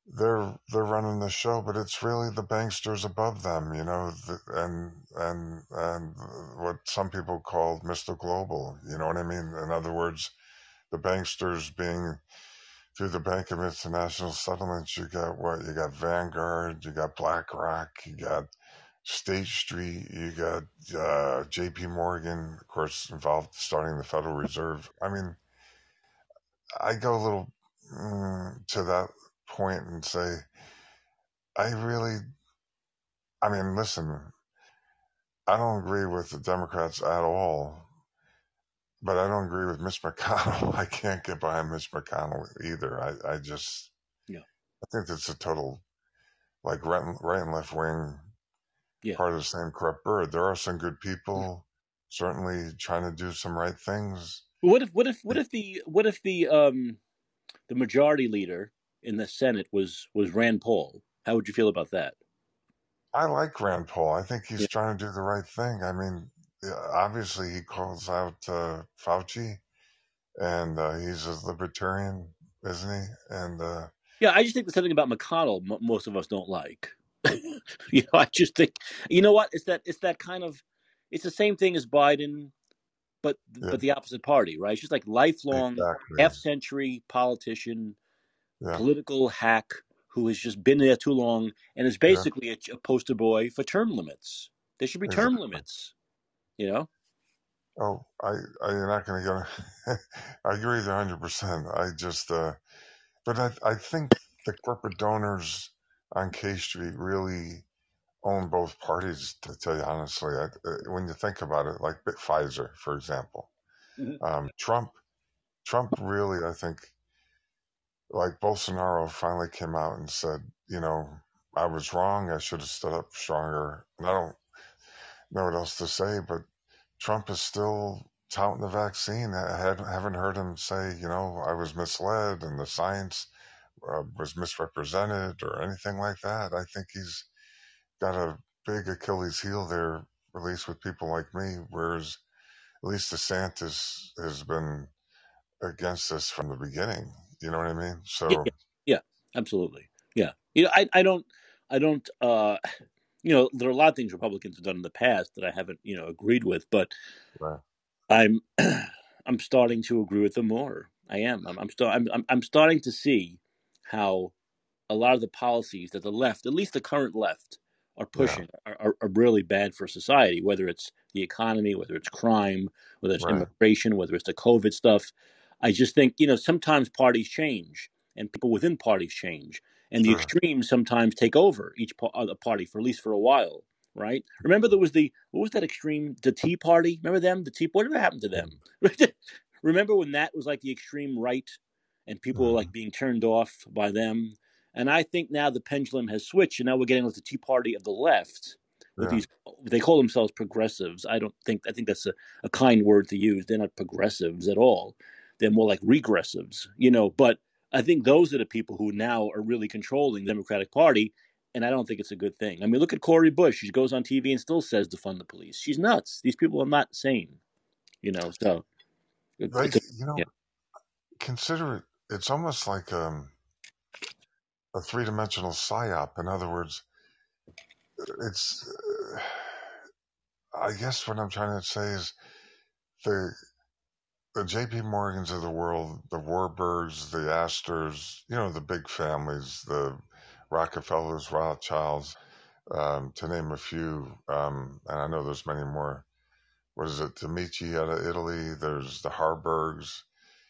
they're they're running the show, but it's really the banksters above them, you know, and and and what some people call Mr. Global. You know what I mean? In other words, the banksters being through the Bank of International Settlements. You got what? You got Vanguard. You got BlackRock. You got State Street. You got uh, J.P. Morgan, of course, involved starting the Federal Reserve. I mean, I go a little mm, to that point and say, I really, I mean, listen, I don't agree with the Democrats at all, but I don't agree with Mitch McConnell. I can't get behind Mitch McConnell either. I, I just, Yeah. I think it's a total, like right, right and left wing, Yeah. part of the same corrupt bird. There are some good people, certainly trying to do some right things. What if what if what if the what if the um the majority leader in the Senate was was Rand Paul? How would you feel about that? I like Rand Paul. I think he's Yeah. trying to do the right thing. I mean, obviously he calls out uh, Fauci, and uh, he's a libertarian, isn't he? And uh, Yeah, I just think there's something about McConnell m- most of us don't like. you know, I just think you know what? It's that it's that kind of it's the same thing as Biden, but Yeah. but the opposite party, right? It's just like lifelong exactly, half century politician, yeah, political hack who has just been there too long and is Yeah. basically a, a poster boy for term limits. There should be term Exactly. limits. You know? Oh, I, I you're not going to go. I agree with you 100. percent I just, uh, but I, I think the corporate donors on K Street really own both parties. To tell you honestly, I, uh, when you think about it, like Pfizer, for example, Mhm. um, Trump, Trump really, I think, like Bolsonaro finally came out and said, you know, I was wrong. I should have stood up stronger. And I don't know what else to say, but Trump is still touting the vaccine. I haven't heard him say, you know, I was misled and the science uh, was misrepresented or anything like that. I think he's got a big Achilles heel there, at least with people like me, whereas at least DeSantis has been against this from the beginning. You know what I mean? So, yeah, yeah, absolutely. Yeah. You know, I, I don't, I don't, uh, you know, there are a lot of things Republicans have done in the past that I haven't, you know, agreed with, but right, I'm, I'm starting to agree with them more. I am. I'm, I'm, sta- I'm, I'm, I'm starting to see how a lot of the policies that the left, at least the current left, are yeah, pushing are, are, are really bad for society, whether it's the economy, whether it's crime, whether it's right, immigration, whether it's the COVID stuff. I just think, you know, sometimes parties change and people within parties change. And the sure, extremes sometimes take over each party for at least for a while, right? Remember there was the what was that extreme the Tea Party? Remember them? The Tea whatever happened to them? Mm. Remember when that was like the extreme right and people were hmm like being turned off by them? And I think now the pendulum has switched, and now we're getting like the Tea Party of the left with yeah, these. They call themselves progressives. I don't think I think that's a, a kind word to use. They're not progressives at all. They're more like regressives, you know. But I think those are the people who now are really controlling the Democratic Party, and I don't think it's a good thing. I mean, look at Cori Bush. She goes on TV and still says defund the police. She's nuts. These people are not sane, you know. So they, a, you know, yeah, consider it. It's almost like um, a three-dimensional psyop. In other words, it's. Uh, I guess what I'm trying to say is the the J.P. Morgans of the world, the Warburgs, the Astors, you know, the big families, the Rockefellers, Rothschilds, um, to name a few. Um, and I know there's many more. What is it? Amici out of Italy. There's the Harburgs.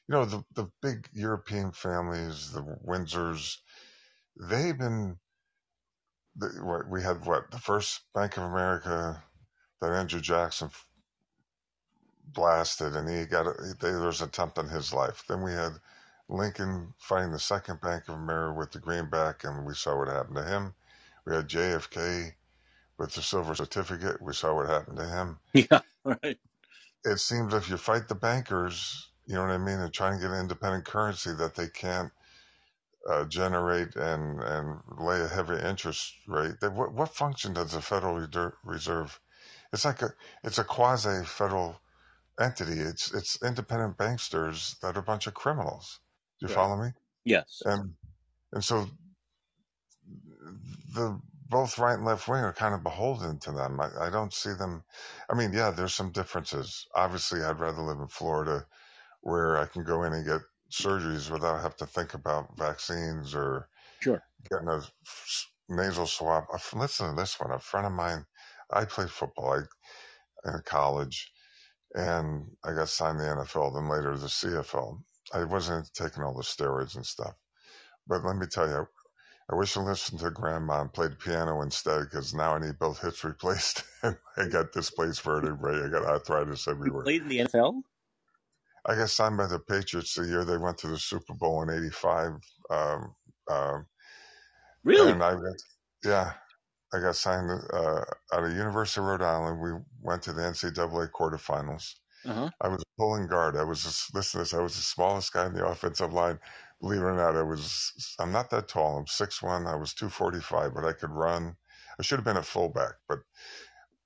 You know, the the big European families, the Windsors. They've been. The, what we had what the first Bank of America that Andrew Jackson blasted, and he got a, there was an attempt on his life. Then we had Lincoln fighting the second Bank of America with the greenback, and we saw what happened to him. We had JFK with the silver certificate. We saw what happened to him. yeah, right. It seems if you fight the bankers, you know what I mean, and trying to get an independent currency that they can't uh, generate and and lay a heavy interest rate. What, what function does the Federal Reserve? It's like a it's a quasi federal entity. It's it's independent banksters that are a bunch of criminals. Do you Right. follow me? Yes. And and so the both right and left wing are kind of beholden to them. I, I don't see them. I mean, yeah, there's some differences. Obviously, I'd rather live in Florida, where I can go in and get surgeries without have to think about vaccines or Sure. getting a nasal swab. Listen to this one. A friend of mine, I played football I, in college, and I got signed the NFL, then later the CFL. I wasn't taking all the steroids and stuff. But let me tell you, I wish I listened to grandma and played piano instead because now I need both hips replaced. I got displaced vertebrae. I got arthritis You everywhere. played in the NFL? I got signed by the Patriots the year they went to the Super Bowl in '85. Um, um, Really? and I got, yeah, I got signed uh, out of University of Rhode Island. We went to the NCAA quarterfinals. Uh huh. I was a pulling guard. I was just, listen to this. I was the smallest guy in the offensive line. Believe it or not, I was. I'm not that tall. I'm 6'1". I was 245, but I could run. I should have been a fullback, but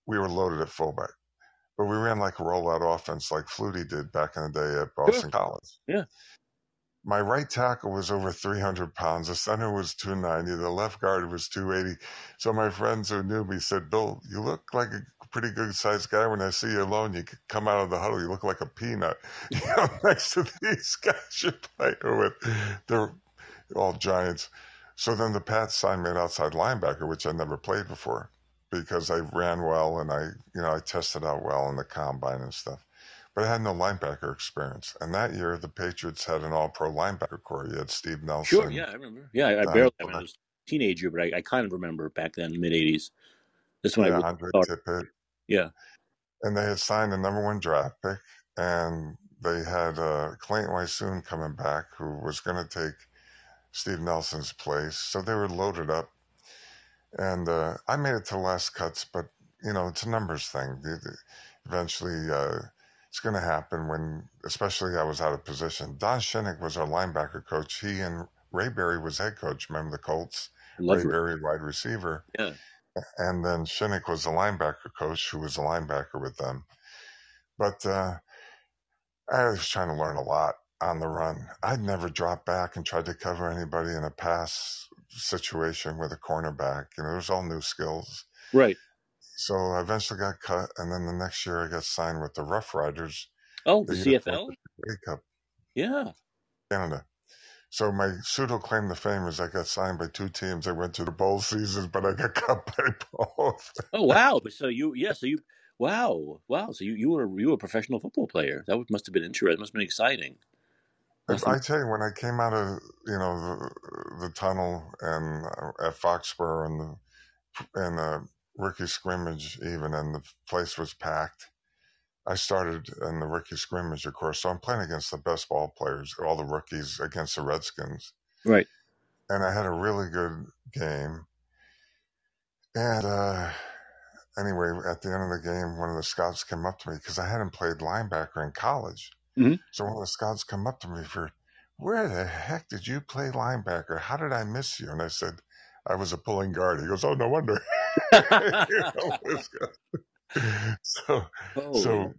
we were loaded at fullback. But we ran like a rollout offense, like Flutie did back in the day at Boston College. Yeah. My right tackle was over 300 pounds. The center was 290. The left guard was 280. So my friends who knew me said, Bill, you look like a pretty good sized guy. When I see you alone, you come out of the huddle. You look like a peanut. You know, next to these guys you're playing with. They're all giants. So then the Pats signed me an outside linebacker, which I never played before because I ran well and I, you know, I tested out well in the combine and stuff. But I had no linebacker experience. And that year, the Patriots had an all pro linebacker corps. You had Steve Nelson. Sure, yeah, I remember. Yeah, I, I barely, I, mean, I was a teenager, but I, I kind of remember back then, mid 80s. That's when yeah, I really Andre thought, Tippett. yeah. And they had signed the number one draft pick. And they had uh, Clayton Weishuhn coming back, who was going to take Steve Nelson's place. So they were loaded up. And uh, I made it to the last cuts, but, you know, it's a numbers thing. Eventually, uh, it's going to happen when, especially I was out of position. Don Shinnick was our linebacker coach. He and Ray Berry was head coach. Remember the Colts? Love Ray it. Berry, wide receiver. Yeah. And then Shinnick was the linebacker coach who was a linebacker with them. But uh, I was trying to learn a lot on the run. I'd never dropped back and tried to cover anybody in a pass situation with a cornerback. You know, it was all new skills. Right. So I eventually got cut, and then the next year I got signed with the Rough Riders, Oh, the the CFL? Cup, Yeah. Canada. So my pseudo claim to fame is I got signed by two teams. I went to the bowl seasons, but I got cut by both. Oh, wow. So you, yeah, so you, wow, wow. So you, you were you were a professional football player. That must have been interesting. Must have been exciting. If I tell you, when I came out of you know the, the tunnel and uh, at Foxborough and the and the rookie scrimmage even, and the place was packed. I started in the rookie scrimmage, of course, so I'm playing against the best ball players, all the rookies against the Redskins, Right. and I had a really good game. And uh, anyway, at the end of the game, one of the scouts came up to me because I hadn't played linebacker in college. Mhm. So one of the scouts come up to me for, where the heck did you play linebacker? How did I miss you? And I said, I was a pulling guard. He goes, oh, no wonder. You know, so, oh, so,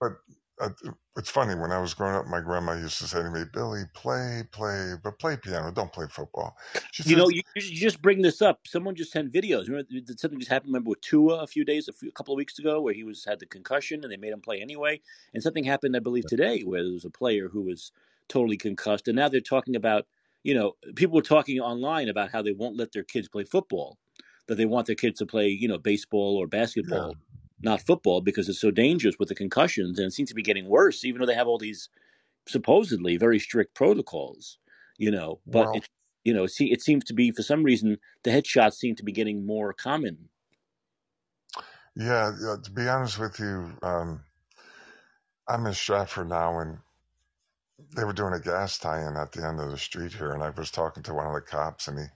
but uh, it's funny. When I was growing up, my grandma used to say to me, Billy, play, play, but play piano. Don't play football. She you know, you, you just bring this up. Someone just sent videos. Remember, did something just happened? Remember with Tua a few days, a, few, a couple of weeks ago, where he was had the concussion and they made him play anyway. And something happened, I believe, today, where there was a player who was totally concussed, and now they're talking about, you know, people were talking online about how they won't let their kids play football, that they want their kids to play, you know, baseball or basketball, not football, because it's so dangerous with the concussions, and it seems to be getting worse, even though they have all these supposedly very strict protocols, you know. But Well- it, you know, see, it seems to be for some reason the headshots seem to be getting more common. Yeah, yeah, to be honest with you, um, I'm in Stratford now, and they were doing a gas tie-in at the end of the street here, and I was talking to one of the cops, and he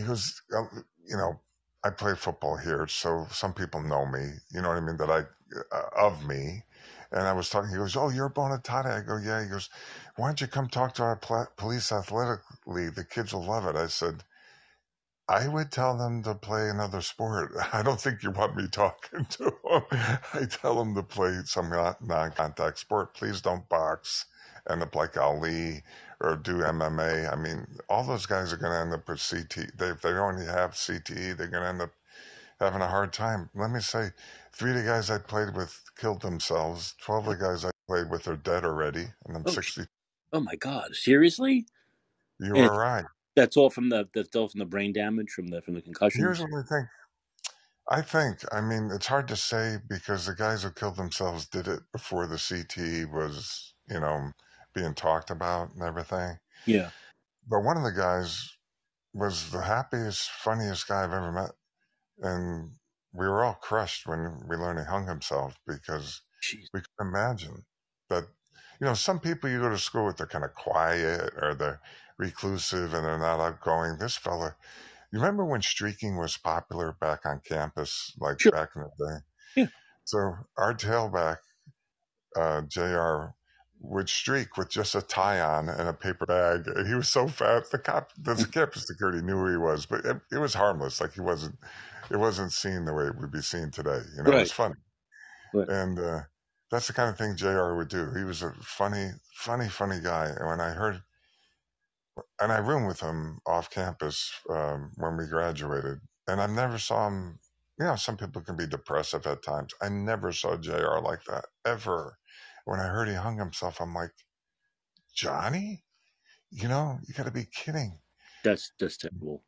he goes, uh, you know, I play football here, so some people know me, you know what I mean, that I uh, of me, and I was talking. He goes, "Oh, you're Bonatati." I go, "Yeah." He goes, "Why don't you come talk to our pla- police athletic league? The kids will love it." I said. I would tell them to play another sport. I don't think you want me talking to them. I tell them to play some non contact sport. Please don't box, end up like Ali or do MMA. I mean, all those guys are going to end up with CT. They, if they don't have CTE, they're going to end up having a hard time. Let me say, three of the guys I played with killed themselves. 12 of the guys I played with are dead already, and I'm Oh, 60. Oh my God! Seriously? You and are right. That's all from the that's all from the brain damage from the from the concussions. Here's what I think. I think, I mean, it's hard to say because the guys who killed themselves did it before the CTE was, you know, being talked about and everything. yeah. But one of the guys was the happiest, funniest guy I've ever met. And we were all crushed when we learned he hung himself because Jeez. we could imagine that, you know, some people you go to school with, they're kind of quiet or they're reclusive and they're not outgoing. This fella, you remember when streaking was popular back on campus, like Sure. back in the day? Yeah. So our tailback, uh, JR, would streak with just a tie on and a paper bag. And he was so fat, the cop, the campus security knew who he was, but it, it was harmless. Like he wasn't, it wasn't seen the way it would be seen today. You know, it was funny. Right. And uh, that's the kind of thing JR would do. He was a funny, funny, funny guy. And when I heard, and I roomed with him off campus um, when we graduated, and I never saw him. You know, some people can be depressive at times. I never saw JR like that ever. When I heard he hung himself, I'm like, Johnny, you know, you got to be kidding. That's that's terrible.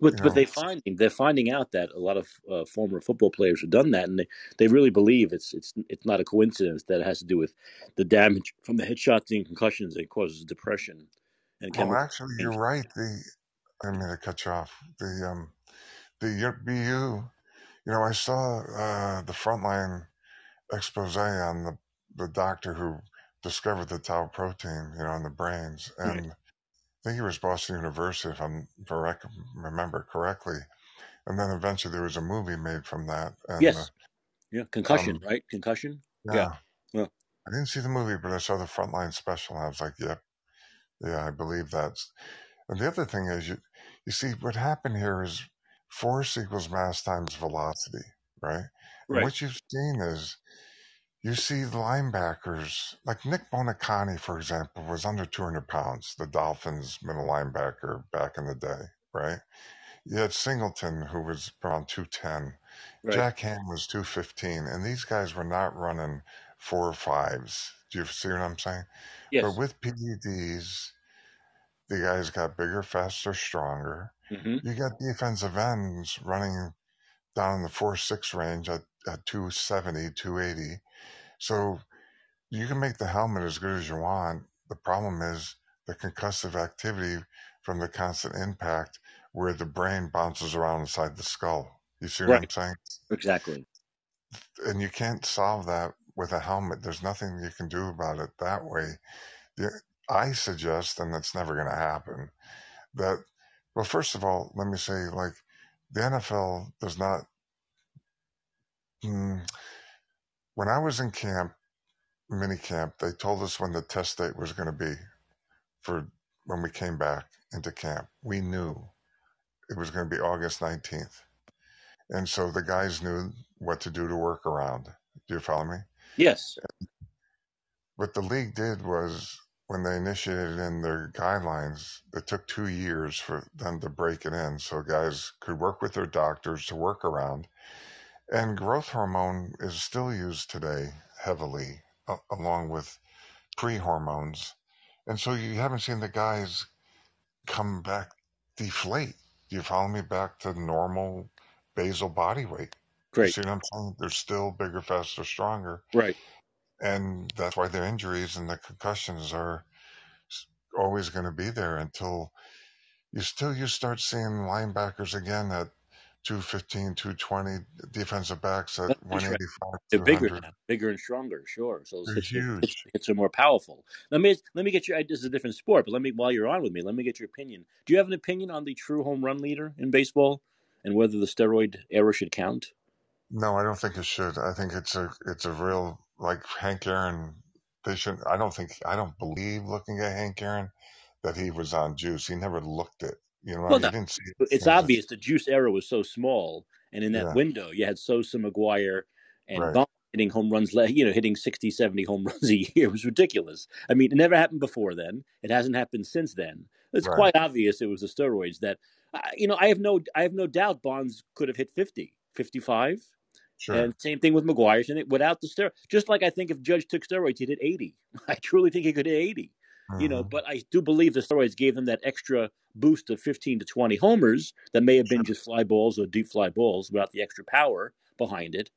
But You but they finding they're finding out that a lot of uh, former football players have done that, and they, they really believe it's it's it's not a coincidence that it has to do with the damage from the headshots and concussions that causes depression and well, actually, you're right. The I mean to cut you off. The um, the BU. You know, I saw uh, the frontline expose on the the doctor who discovered the tau protein. You know, in the brains, Right. and I think he was Boston University, if I'm if I remember correctly. And then eventually there was a movie made from that. And Yes. Yeah. uh, Concussion. um, right. Concussion. yeah, Yeah. Yeah. I didn't see the movie, but I saw the frontline special, and I was like, "Yep, yeah, I believe that's." And the other thing is, you you see, what happened here is force equals mass times velocity, right? And Right. what you've seen is you see linebackers like Nick Buoniconti, for example, was under 200 pounds, the Dolphins middle linebacker back in the day, right? You had Singleton, who was around 210. Right. Jack Ham was 215. And these guys were not running four or fives. Do you see what I'm saying? Yes. But with PEDs, the guys got bigger, faster, stronger. hmm You got defensive ends running down in the 4 6 range at, at 270, 280. So you can make the helmet as good as you want. The problem is the concussive activity from the constant impact where the brain bounces around inside the skull. You see what I'm saying? Exactly. And you can't solve that with a helmet. There's nothing you can do about it that way. I suggest, and it's never going to happen, that, well, first of all, let me say, like, the NFL does not. Mm, when I was in camp, mini camp, they told us when the test date was going to be for when we came back into camp. We knew it was going to be August 19th. And so the guys knew what to do to work around. Do you follow me? Yes. What the league did was when they initiated in their guidelines, it took two years for them to break it in so guys could work with their doctors to work around. And growth hormone is still used today heavily, a- along with pre hormones. And so you haven't seen the guys come back deflate. You follow me back to normal basal body weight? You Great. see what I'm saying? They're still bigger, faster, stronger. Right. And that's why their injuries and the concussions are always going to be there until you still you start seeing linebackers again at 215, 220, defensive backs at That's right. 185, They're bigger now, bigger and stronger. Sure. So those They're hits are, huge. hits are more powerful. Let me let me get your. This is a different sport, but let me while you're on with me, let me get your opinion. Do you have an opinion on the true home run leader in baseball and whether the steroid era should count? No, I don't think it should. I think it's a it's a real like Hank Aaron. They should. I don't think. I don't believe looking at Hank Aaron that he was on juice. He never looked it. You know, Well, you no, didn't see it's obvious the juice era was so small, and in that Yeah, window, you had Sosa, McGwire, and right, Bond hitting home runs, you know, hitting 60, 70 home runs a year. It was ridiculous. I mean, it never happened before then. It hasn't happened since then. It's right. quite obvious it was the steroids that, uh, you know, I have no, I have no doubt Bonds could have hit 50, 55. Sure. And same thing with McGwire. And it- without the steroid, just like I think if Judge took steroids, he'd hit 80. I truly think he could hit 80 you know hmm but i do believe the steroids gave them that extra boost of 15 to 20 homers that may have been just fly balls or deep fly balls without the extra power behind it.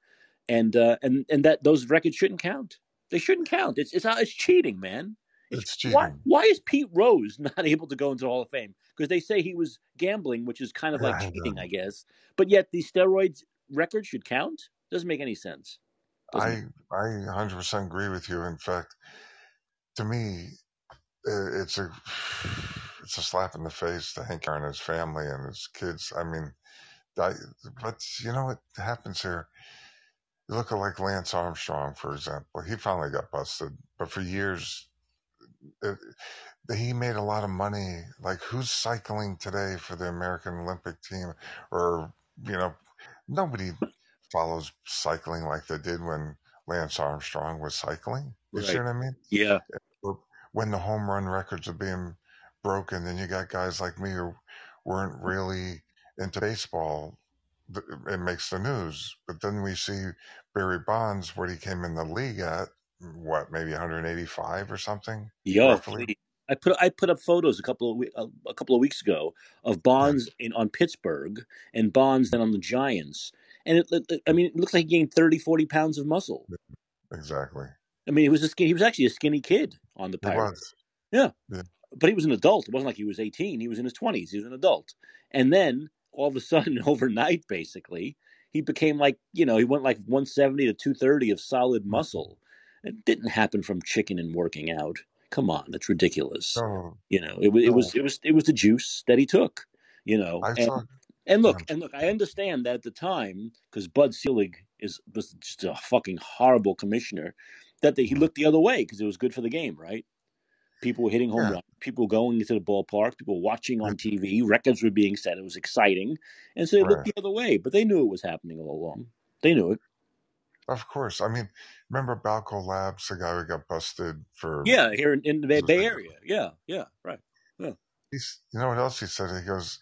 And uh and and that those records shouldn't count. They shouldn't count. It's it's it's cheating man. It's It's why cheating. why is pete rose not able to go into the hall of fame? Because they say he was gambling which is kind of like I cheating know. i guess. But yet the steroids record should count? Doesn't make any sense doesn't I I 100% agree with you. In fact, to me, it's a it's a slap in the face to Hank Aaron and his family and his kids. I mean, I, but you know what happens here? You look at like Lance Armstrong, for example. He finally got busted, but for years uh, it, he made a lot of money. Like who's cycling today for the American Olympic team, or you know, nobody follows cycling like they did when Lance Armstrong was cycling. You see what I mean? yeah when the home run records are being broken, then you got guys like me who weren't really into baseball. It makes the news, but then we see Barry Bonds, what he came in the league at, what maybe 185 or something, please I put I put up photos a couple of a, uh, a couple of weeks ago of Bonds in on Pittsburgh and Bonds then on the Giants, and it, it, I mean it looks like he gained 30, 40 pounds of muscle. Exactly. I mean, he was a skinny, he was actually a skinny kid on the Pirates. Yeah. yeah. but he was an adult. It wasn't like he was eighteen. He was in his twenties. He was an adult, and then all of a sudden, overnight, basically, he became like you know he went like one seventy to two thirty of solid muscle. It didn't happen from chicken and working out. Come on, that's ridiculous. No, You know, it, it was it was it was the juice that he took. You know, and and look Yeah. and look, I understand that at the time because Bud Selig is was just a fucking horrible commissioner. That they, he mm. looked the other way because it was good for the game, right? People were hitting home Yeah. runs, people were going into the ballpark, people were watching on mm. TV, records were being set. It was exciting, and so they looked the other way. But they knew it was happening all along. They knew it. Of course. I mean, remember Balco Labs, the guy who got busted for. Yeah, here in, in the Bay, Bay? Area. Yeah, yeah, right. He's, you know what else he said? He goes,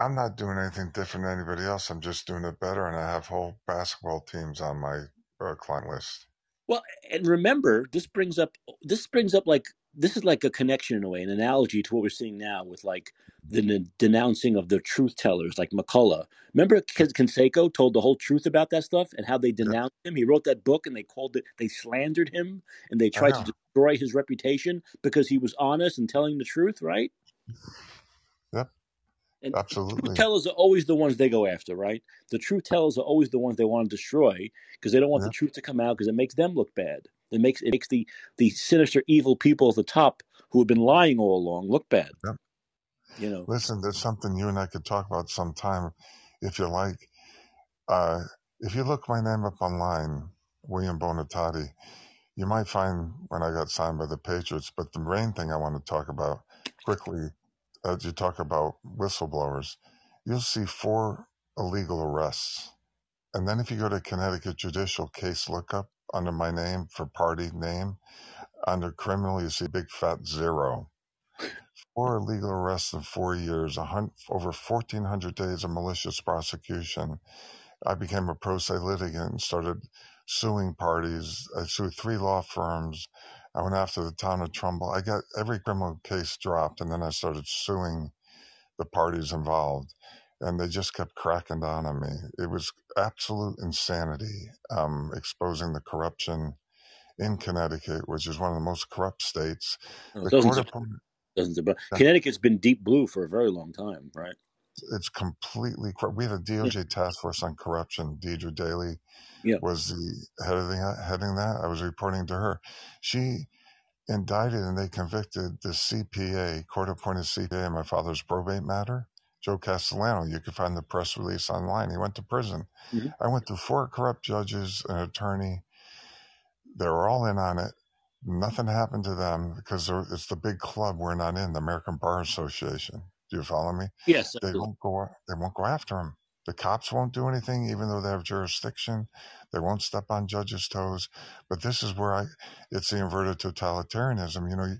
I'm not doing anything different than anybody else. I'm just doing it better. And I have whole basketball teams on my uh, client list. Well, and remember, this brings up this brings up like this is like a connection in a way, an analogy to what we're seeing now with like the den- denouncing of the truth tellers, like McCullough. Remember, Canseco told the whole truth about that stuff and how they denounced him. He wrote that book, and they called it, they slandered him, and they tried to destroy his reputation because he was honest and telling the truth, right? Yep. And Absolutely. truth tellers are always the ones they go after, right? The truth tellers are always the ones they want to destroy because they don't want Yeah. the truth to come out because it makes them look bad. It makes it makes the the sinister, evil people at the top who have been lying all along look bad. Yep. You know, Listen, there's something you and I could talk about sometime if you like. Uh, if you look my name up online, William Bonatati, you might find when I got signed by the Patriots. But the main thing I want to talk about quickly, as you talk about whistleblowers, you'll see four illegal arrests. And then if you go to Connecticut Judicial Case Lookup under my name for party name, under criminal, you see big fat zero. Four illegal arrests in four years, a hun- over 1,400 days of malicious prosecution. I became a pro se litigant and started suing parties. I sued three law firms. I went after the town of Trumbull. I got every criminal case dropped, and then I started suing the parties involved. And they just kept cracking down on me. It was absolute insanity, um, exposing the corruption in Connecticut, which is one of the most corrupt states. Doesn't court sur- appointed, doesn't sur- Yeah. Connecticut's been deep blue for a very long time, right? It's completely corrupt. We had a DOJ task force on corruption. Deirdre Daly Yeah. was the head of the heading that. I was reporting to her. She indicted and they convicted the CPA, court appointed CPA in my father's probate matter, Joe Castellano. You can find the press release online. He went to prison. Mhm. I went through four corrupt judges, an attorney. They were all in on it. Nothing happened to them because it's the big club we're not in, the American Bar Association. Do you follow me? Yes, they absolutely. won't go they won't go after him the cops won't do anything even though they have jurisdiction they won't step on judges toes but this is where i it's the inverted totalitarianism you know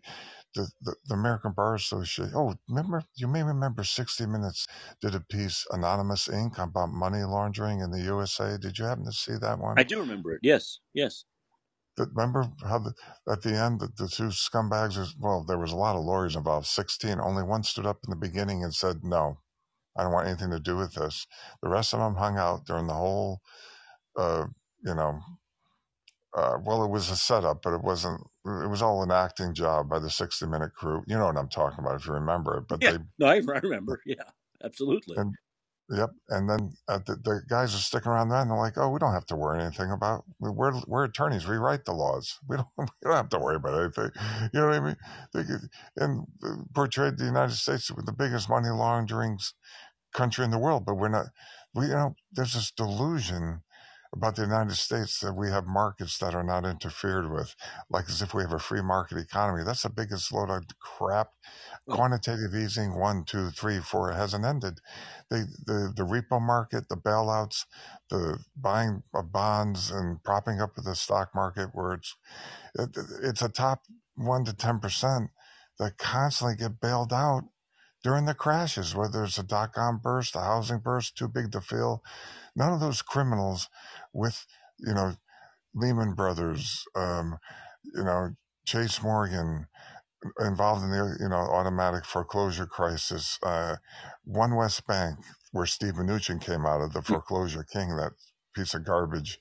the, the, the american bar association oh remember you may remember 60 minutes did a piece anonymous inc about money laundering in the usa did you happen to see that one I do remember it. Yes, yes. Remember how the, at the end the, the two scumbags was, well there was a lot of lawyers involved 16 only one stood up in the beginning and said no i don't want anything to do with this the rest of them hung out during the whole uh, you know uh, well it was a setup but it wasn't it was all an acting job by the 60 minute crew you know what i'm talking about if you remember it but Yeah. they No, I, I remember. Yeah, absolutely. and Yep, and then uh, the, the guys are sticking around there, and they're like, "Oh, we don't have to worry anything about. We're we're attorneys. We write the laws. We don't we don't have to worry about anything. You know what I mean? They, could- and uh, portrayed the United States with the biggest money laundering country in the world, but we're not. We you know there's this delusion about the United States that we have markets that are not interfered with, like as if we have a free market economy. That's the biggest load of crap. Oh. Quantitative easing, one, two, three, four, hasn't ended. They, the the repo market, the bailouts, the buying of bonds and propping up of the stock market, where it's it, it's a top one to ten percent that constantly get bailed out during the crashes, whether it's a dot com burst, a housing burst, too big to fail. None of those criminals with you know Lehman Brothers, um, you know Chase Morgan, involved in the you know automatic foreclosure crisis. Uh, One West Bank, where Steve Mnuchin came out of, the Mm. foreclosure king, that piece of garbage.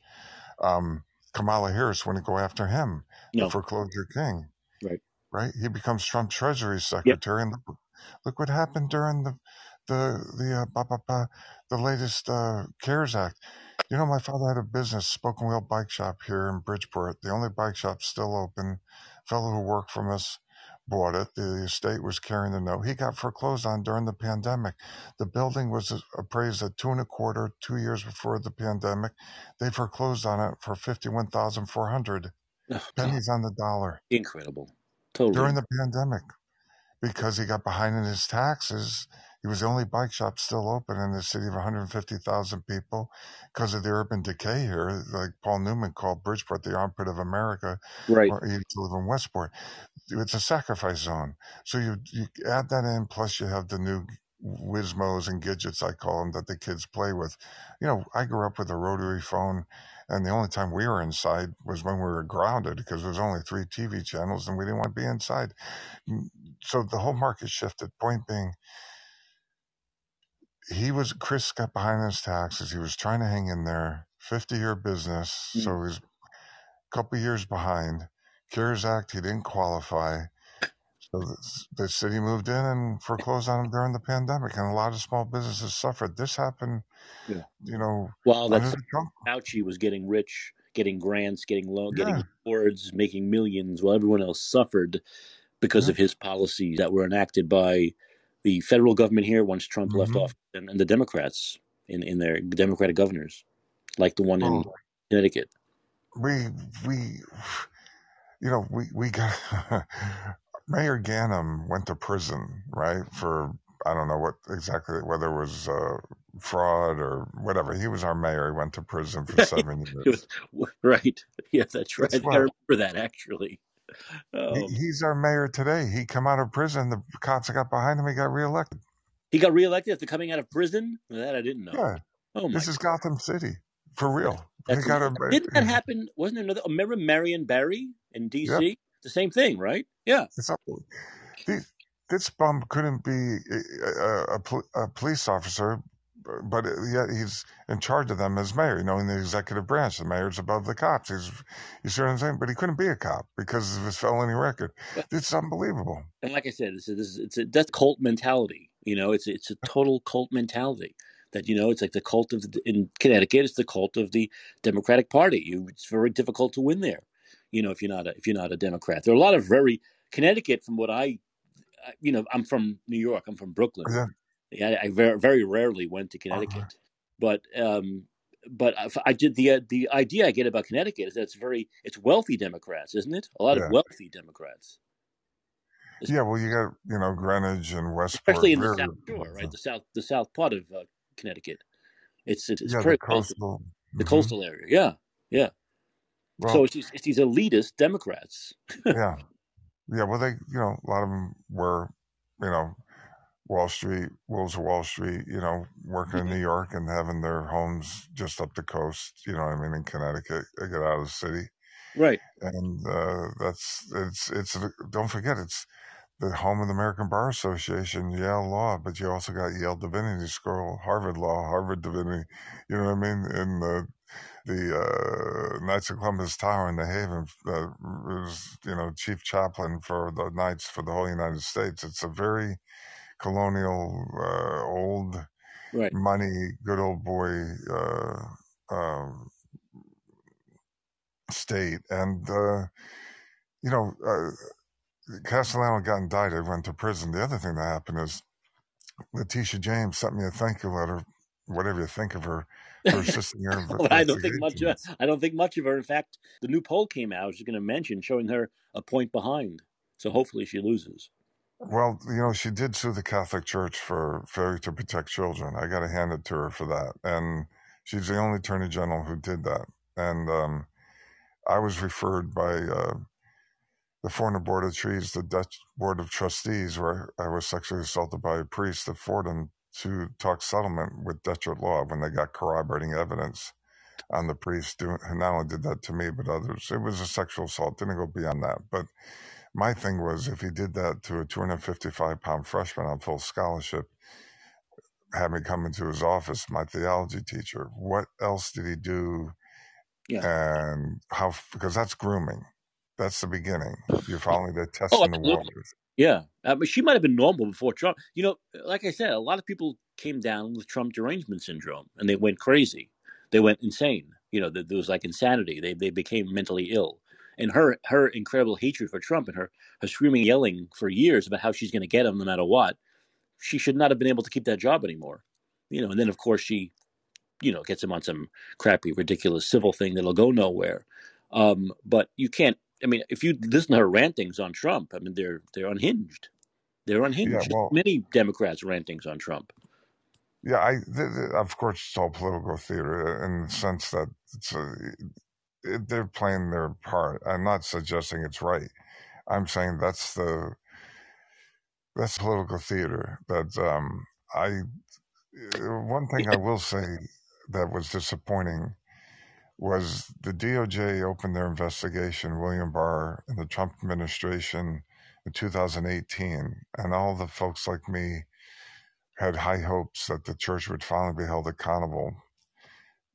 Um, Kamala Harris wouldn't go after him, the foreclosure king right. right? He becomes Trump Treasury Yep. Secretary, and look, what happened during the the the uh, ba, ba, ba, the latest uh, CARES Act. You know, my father had a business, Spoken Wheel Bike Shop here in Bridgeport, the only bike shop still open. Fellow who worked from us bought it. The estate was carrying the note. He got foreclosed on during the pandemic. The building was appraised at two and a quarter two years before the pandemic. They foreclosed on it for fifty one thousand four hundred Oh pennies on the dollar incredible. Totally. during the pandemic because he got behind in his taxes. He was the only bike shop still open in the city of 150,000 people because of the urban decay here. Like Paul Newman called Bridgeport the armpit of America, Right. he used to live in Westport. It's a sacrifice zone. So you, you add that in, plus you have the new Wismos and gadgets, I call them, that the kids play with. You know, I grew up with a rotary phone, and the only time we were inside was when we were grounded because there was only three TV channels and we didn't want to be inside. So the whole market shifted. Point being, he was Chris got behind his taxes. He was trying to hang in there. Fifty year business, Mm. so he's a couple years behind. CARES Act, he didn't qualify. So the, the city moved in and foreclosed on him during the pandemic, and a lot of small businesses suffered. This happened, Yeah. you know, While under that's. Fauci was getting rich, getting grants, getting Yeah, getting awards, making millions, while everyone else suffered because yeah. of his policies that were enacted by the federal government here once Trump left hmm office, and, and the Democrats in, in their Democratic governors, like the one in Well, Connecticut. we we you know, we we got Mayor Ganim went to prison, right? For I don't know what exactly whether it was uh, fraud or whatever. He was our mayor. He went to prison for seven years. was- right. Yeah, that's right. I I remember that actually. He, Um, he's our mayor today. He come out of prison. The cops got behind him. He got reelected. he got reelected after coming out of prison. That I didn't know. Yeah, Oh my this is Gotham City for real. He That's got a didn't that happen? Wasn't there another? Remember Marion Barry in yep. D.C. The same thing, right? Yeah, It's up. These, this bum couldn't be a, a, a police officer, but uh, yet he's in charge of them as mayor. You know, in the executive branch, the mayor's above the cops. He's, you see what I'm saying? But he couldn't be a cop because of his felony record. It's unbelievable. and like I said, this is, it's a that's cult mentality. You know, it's it's a total cult mentality. That you know, it's like the cult of the, in Connecticut. It's the cult of the Democratic Party. You, it's very difficult to win there. You know, if you're not a, if you're not a Democrat, there are a lot of very Connecticut. From what I, I- you know, I'm from New York. I'm from Brooklyn. Yeah. Yeah, I very very rarely went to Uh, Connecticut, but um, but I, I did the uh, the idea I get about Connecticut is that it's very it's wealthy Democrats, isn't it? A lot of wealthy Democrats, Es- Yeah. Well, you got, you know, Greenwich and Westport. especially in the South Shore, right? The south the south part of uh, Connecticut. It's it's, it's yeah, the very wealthy. coastal. The hmm coastal area, yeah, yeah. So it's these, it's these elitist Democrats. yeah. Yeah. Well, they, you know, a lot of them were, you know, Wall Street, Wolves of Wall Street, you know, working in New York and having their homes just up the coast, you know what I mean, in Connecticut. They get out of the city. right. And uh, that's, it's, it's, don't forget, it's the home of the American Bar Association, Yale Law, but you also got Yale Divinity School, Harvard Law, Harvard Divinity, you know what I mean? And the, the uh, Knights of Columbus Tower in the Haven uh, was, you know, chief chaplain for the Knights for the whole United States. It's a very, colonial, uh, old Right. money, good old boy uh, um, state. And, uh, you know, uh, Castellano got indicted, went to prison. The other thing that happened is Letitia James sent me a thank you letter, whatever you think of her, for assisting her Well, I don't think much. Uh, investigation. I don't think much of her. In fact, the new poll came out. I was just going to mention showing her a point behind. So hopefully she loses. Well, you know, she did sue the Catholic Church for failure to protect children. I got to hand it to her for that. And she's the only attorney general who did that. And um, I was referred by uh, the Fordham Board of Trees, the Dutch Board of Trustees, where I was sexually assaulted by a priest at Fordham to talk settlement with Detroit Law when they got corroborating evidence on the priest who not only did that to me, but others. It was a sexual assault, didn't go beyond that. But my thing was if he did that to a 255 pound freshman on full scholarship, had me come into his office, my theology teacher, what else did he do? Yeah. And how, because that's grooming. That's the beginning. You're finally they're Oh, testing the waters. Yeah, uh, I mean, she might have been normal before Trump. You know, like I said, a lot of people came down with Trump derangement syndrome, and they went crazy. They went insane. You know, there was like insanity. They they became mentally ill. And her her incredible hatred for Trump and her her screaming, yelling for years about how she's going to get him no matter what. She should not have been able to keep that job anymore. You know, and then of course she you know gets him on some crappy, ridiculous civil thing that'll go nowhere. Um, but you can't. I mean, if you listen to her rantings on Trump, I mean, they're they're unhinged. They're Yeah, unhinged. well, Many Democrats rantings on Trump. yeah, I, th- th- of course, it's all political theater in the sense that it's a, they're playing their part. I'm not suggesting it's right. I'm saying that's the that's political theater. That um, I uh, one thing I will say that was disappointing was the DOJ opened their investigation, William Barr, in the Trump administration in 2018, and all the folks like me had high hopes that the church would finally be held accountable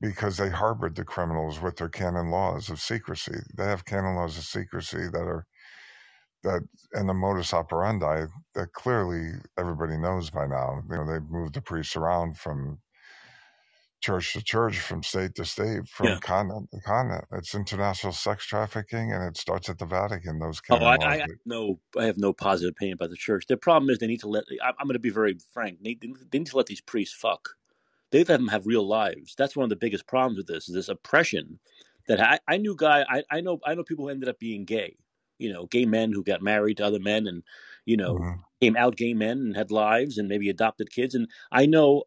because they harbored the criminals with their canon laws of secrecy. They have canon laws of secrecy that are that and the modus operandi that clearly everybody knows by now. You know, they've moved the priests around from church to church, from state to state, from Yeah. continent to continent. It's international sex trafficking, and it starts at the Vatican. Those Oh, canon I, laws. I have no, I have no positive opinion about the church. The problem is they need to let. I, I'm going to be very frank. They, they need to let these priests fuck. They let them have real lives. That's one of the biggest problems with this. Is this oppression that I, I knew guy. I, I know. I know people who ended up being gay. You know, gay men who got married to other men, and you know, Mhm. came out gay men and had lives and maybe adopted kids. And I know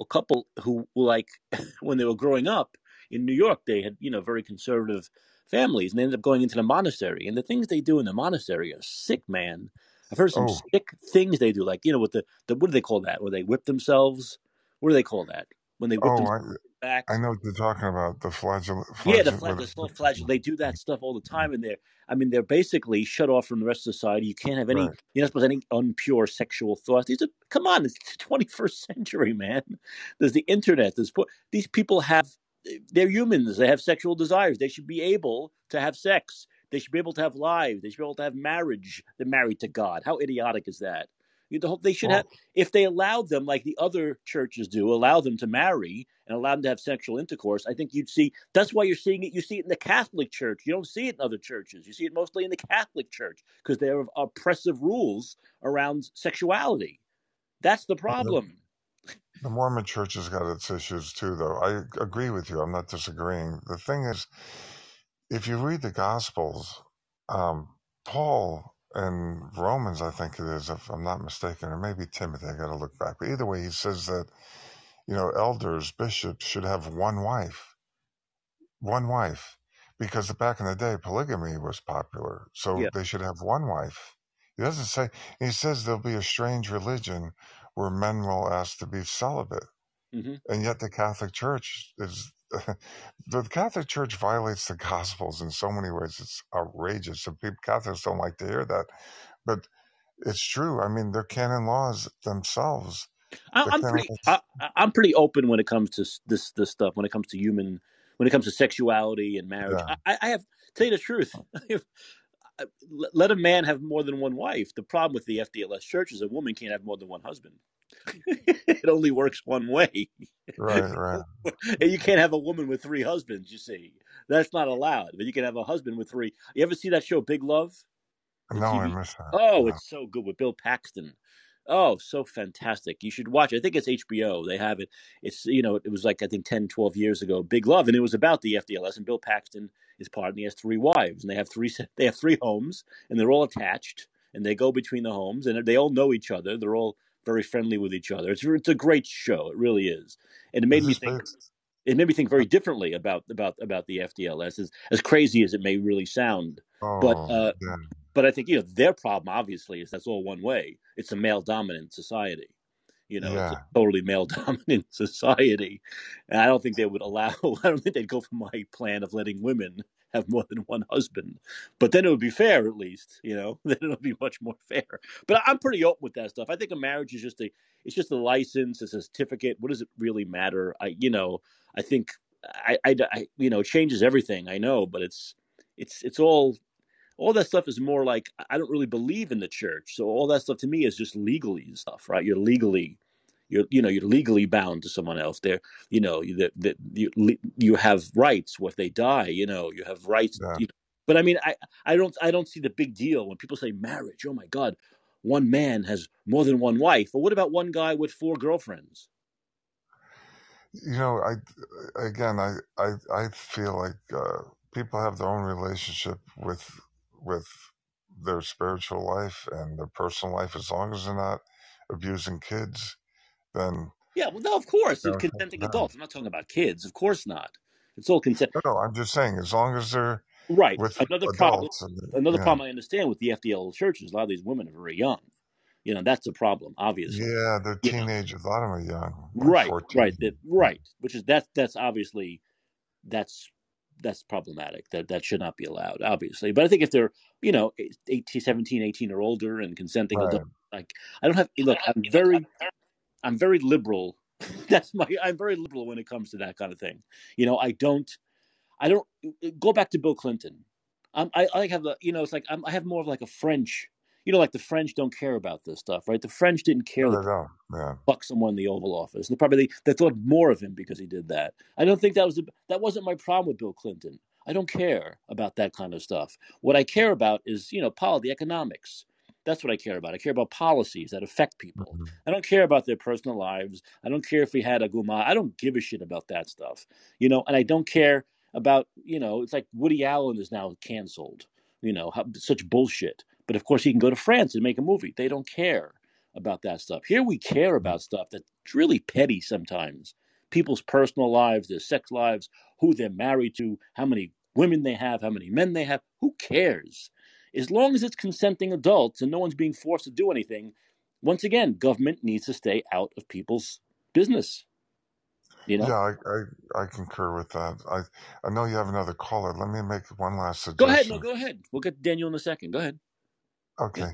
a couple who like when they were growing up in New York, they had you know very conservative families and they ended up going into the monastery. And the things they do in the monastery are sick, man. I've heard some Oh, sick things they do, like you know, with the, the what do they call that? Where they whip themselves? What do they call that? When they whip oh, I, back? I know what you're talking about. The flagell, Yeah, the flagell, the flagell. They do that stuff all the time, and they're, I mean, they're basically shut off from the rest of society. You can't have any, right? you're not supposed to have any unpure sexual thoughts. These are, come on, it's the 21st century, man. There's the internet. There's po- these people have, they're humans. They have sexual desires. They should be able to have sex. They should be able to have lives. They should be able to have marriage. They're married to God. How idiotic is that? You the whole, they should have if they allowed them, like the other churches do, allow them to marry and allow them to have sexual intercourse, I think you'd see. That's why you're seeing it. You see it in the Catholic Church. You don't see it in other churches. You see it mostly in the Catholic Church because they have oppressive rules around sexuality. That's the the, problem. the Mormon Church has got its issues too, though. I agree with you. I'm not disagreeing. The thing is, if you read the Gospels, um, Paul in Romans, I think it is, if I'm not mistaken, or maybe Timothy, I got to look back. But either way, he says that, you know, elders, bishops should have one wife, one wife, because back in the day, polygamy was popular. So Yeah. they should have one wife. He doesn't say, he says there'll be a strange religion where men will ask to be celibate hmm and yet the Catholic Church is the Catholic Church violates the Gospels in so many ways. It's outrageous. So people Catholics don't like to hear that, but it's true. I mean, their canon laws themselves. I, canon pretty. laws, I, I'm pretty open when it comes to this this stuff. When it comes to human, when it comes to sexuality and marriage, yeah, I, I have tell you the truth. Let a man have more than one wife. The problem with the FDLS church is a woman can't have more than one husband. it only works one way. right, right. And you can't have a woman with three husbands. You see, that's not allowed. But you can have a husband with three. You ever see that show Big Love? No, I miss that. Oh, No. it's so good with Bill Paxton. Oh, so fantastic. You should watch it. I think it's HBO. They have it. It's, you know, it was like, I think 10, 12 years ago, Big Love. And it was about the FDLS. And Bill Paxton is part, and he has three wives. And they have three, they have three homes, and they're all attached. And they go between the homes, and they all know each other. They're all very friendly with each other. It's, it's a great show. It really is. And it made me think based? it made me think very differently about about about the FDLS, as as crazy as it may really sound. But Oh, uh, but I think you know their problem obviously is that's all one way. It's a male dominant society. You know, it's a totally male dominant society, and I don't think they would allow. I don't think they'd go for my plan of letting women have more than one husband. But then it would be fair, at least, you know. Then it'll be much more fair. But I'm pretty open with that stuff. I think a marriage is just a it's just a license, it's a certificate. What does it really matter? I you know, I think I, I, I you know changes everything. I know, but it's it's it's all all that stuff is more like I don't really believe in the church. So all that stuff to me is just legally stuff, right? You're legally you're you know you're legally bound to someone else there you know that that you you have rights if they die you know you have rights Yeah. you know. but i mean i i don't i don't see the big deal when people say marriage oh my god one man has more than one wife But what about one guy with four girlfriends You know, I again, I I, I feel like uh, people have their own relationship with with their spiritual life and their personal life. As long as they're not abusing kids, then yeah well no of course you it's know, it's up to consenting adults. I'm not talking about kids. Of course not. It's all consent No, no, I'm just saying, as long as they're right. with another problem another yeah, problem i understand with the fdl churches a lot of these women are very young. You know that's a problem obviously. Yeah, they're you know. A lot of them are young, like right right that 14. right which is that's that's obviously that's that's problematic that that should not be allowed obviously. But i think if they're you know 18 17 18 or older and consenting Right. adults like i don't have look i'm very i'm very liberal that's my i'm very liberal when it comes to that kind of thing you know i don't i don't go back to bill clinton I'm, i i have a you know it's like I'm, i have more of like a french you know like the french don't care about this stuff right the french didn't care No. Yeah. fuck someone in the Oval Office. And probably they, they thought more of him because he did that. I don't think that was the, that wasn't my problem with Bill Clinton. I don't care about that kind of stuff. What I care about is you know policy, economics. That's what I care about. I care about policies that affect people. Mhm. I don't care about their personal lives. I don't care if we had a guma. I don't give a shit about that stuff. You know, and I don't care about you know. It's like Woody Allen is now canceled. You know, how, such bullshit. But of course, he can go to France and make a movie. They don't care about that stuff. Here we care about stuff that's really petty sometimes. People's personal lives, their sex lives, who they're married to, how many women they have, how many men they have. Who cares? As long as it's consenting adults and no one's being forced to do anything, once again, government needs to stay out of people's business. You know? Yeah, I, I I concur with that. I I know you have another caller. Let me make one last suggestion. Go ahead, no, go ahead. We'll get Daniel in a second. Go ahead. Okay.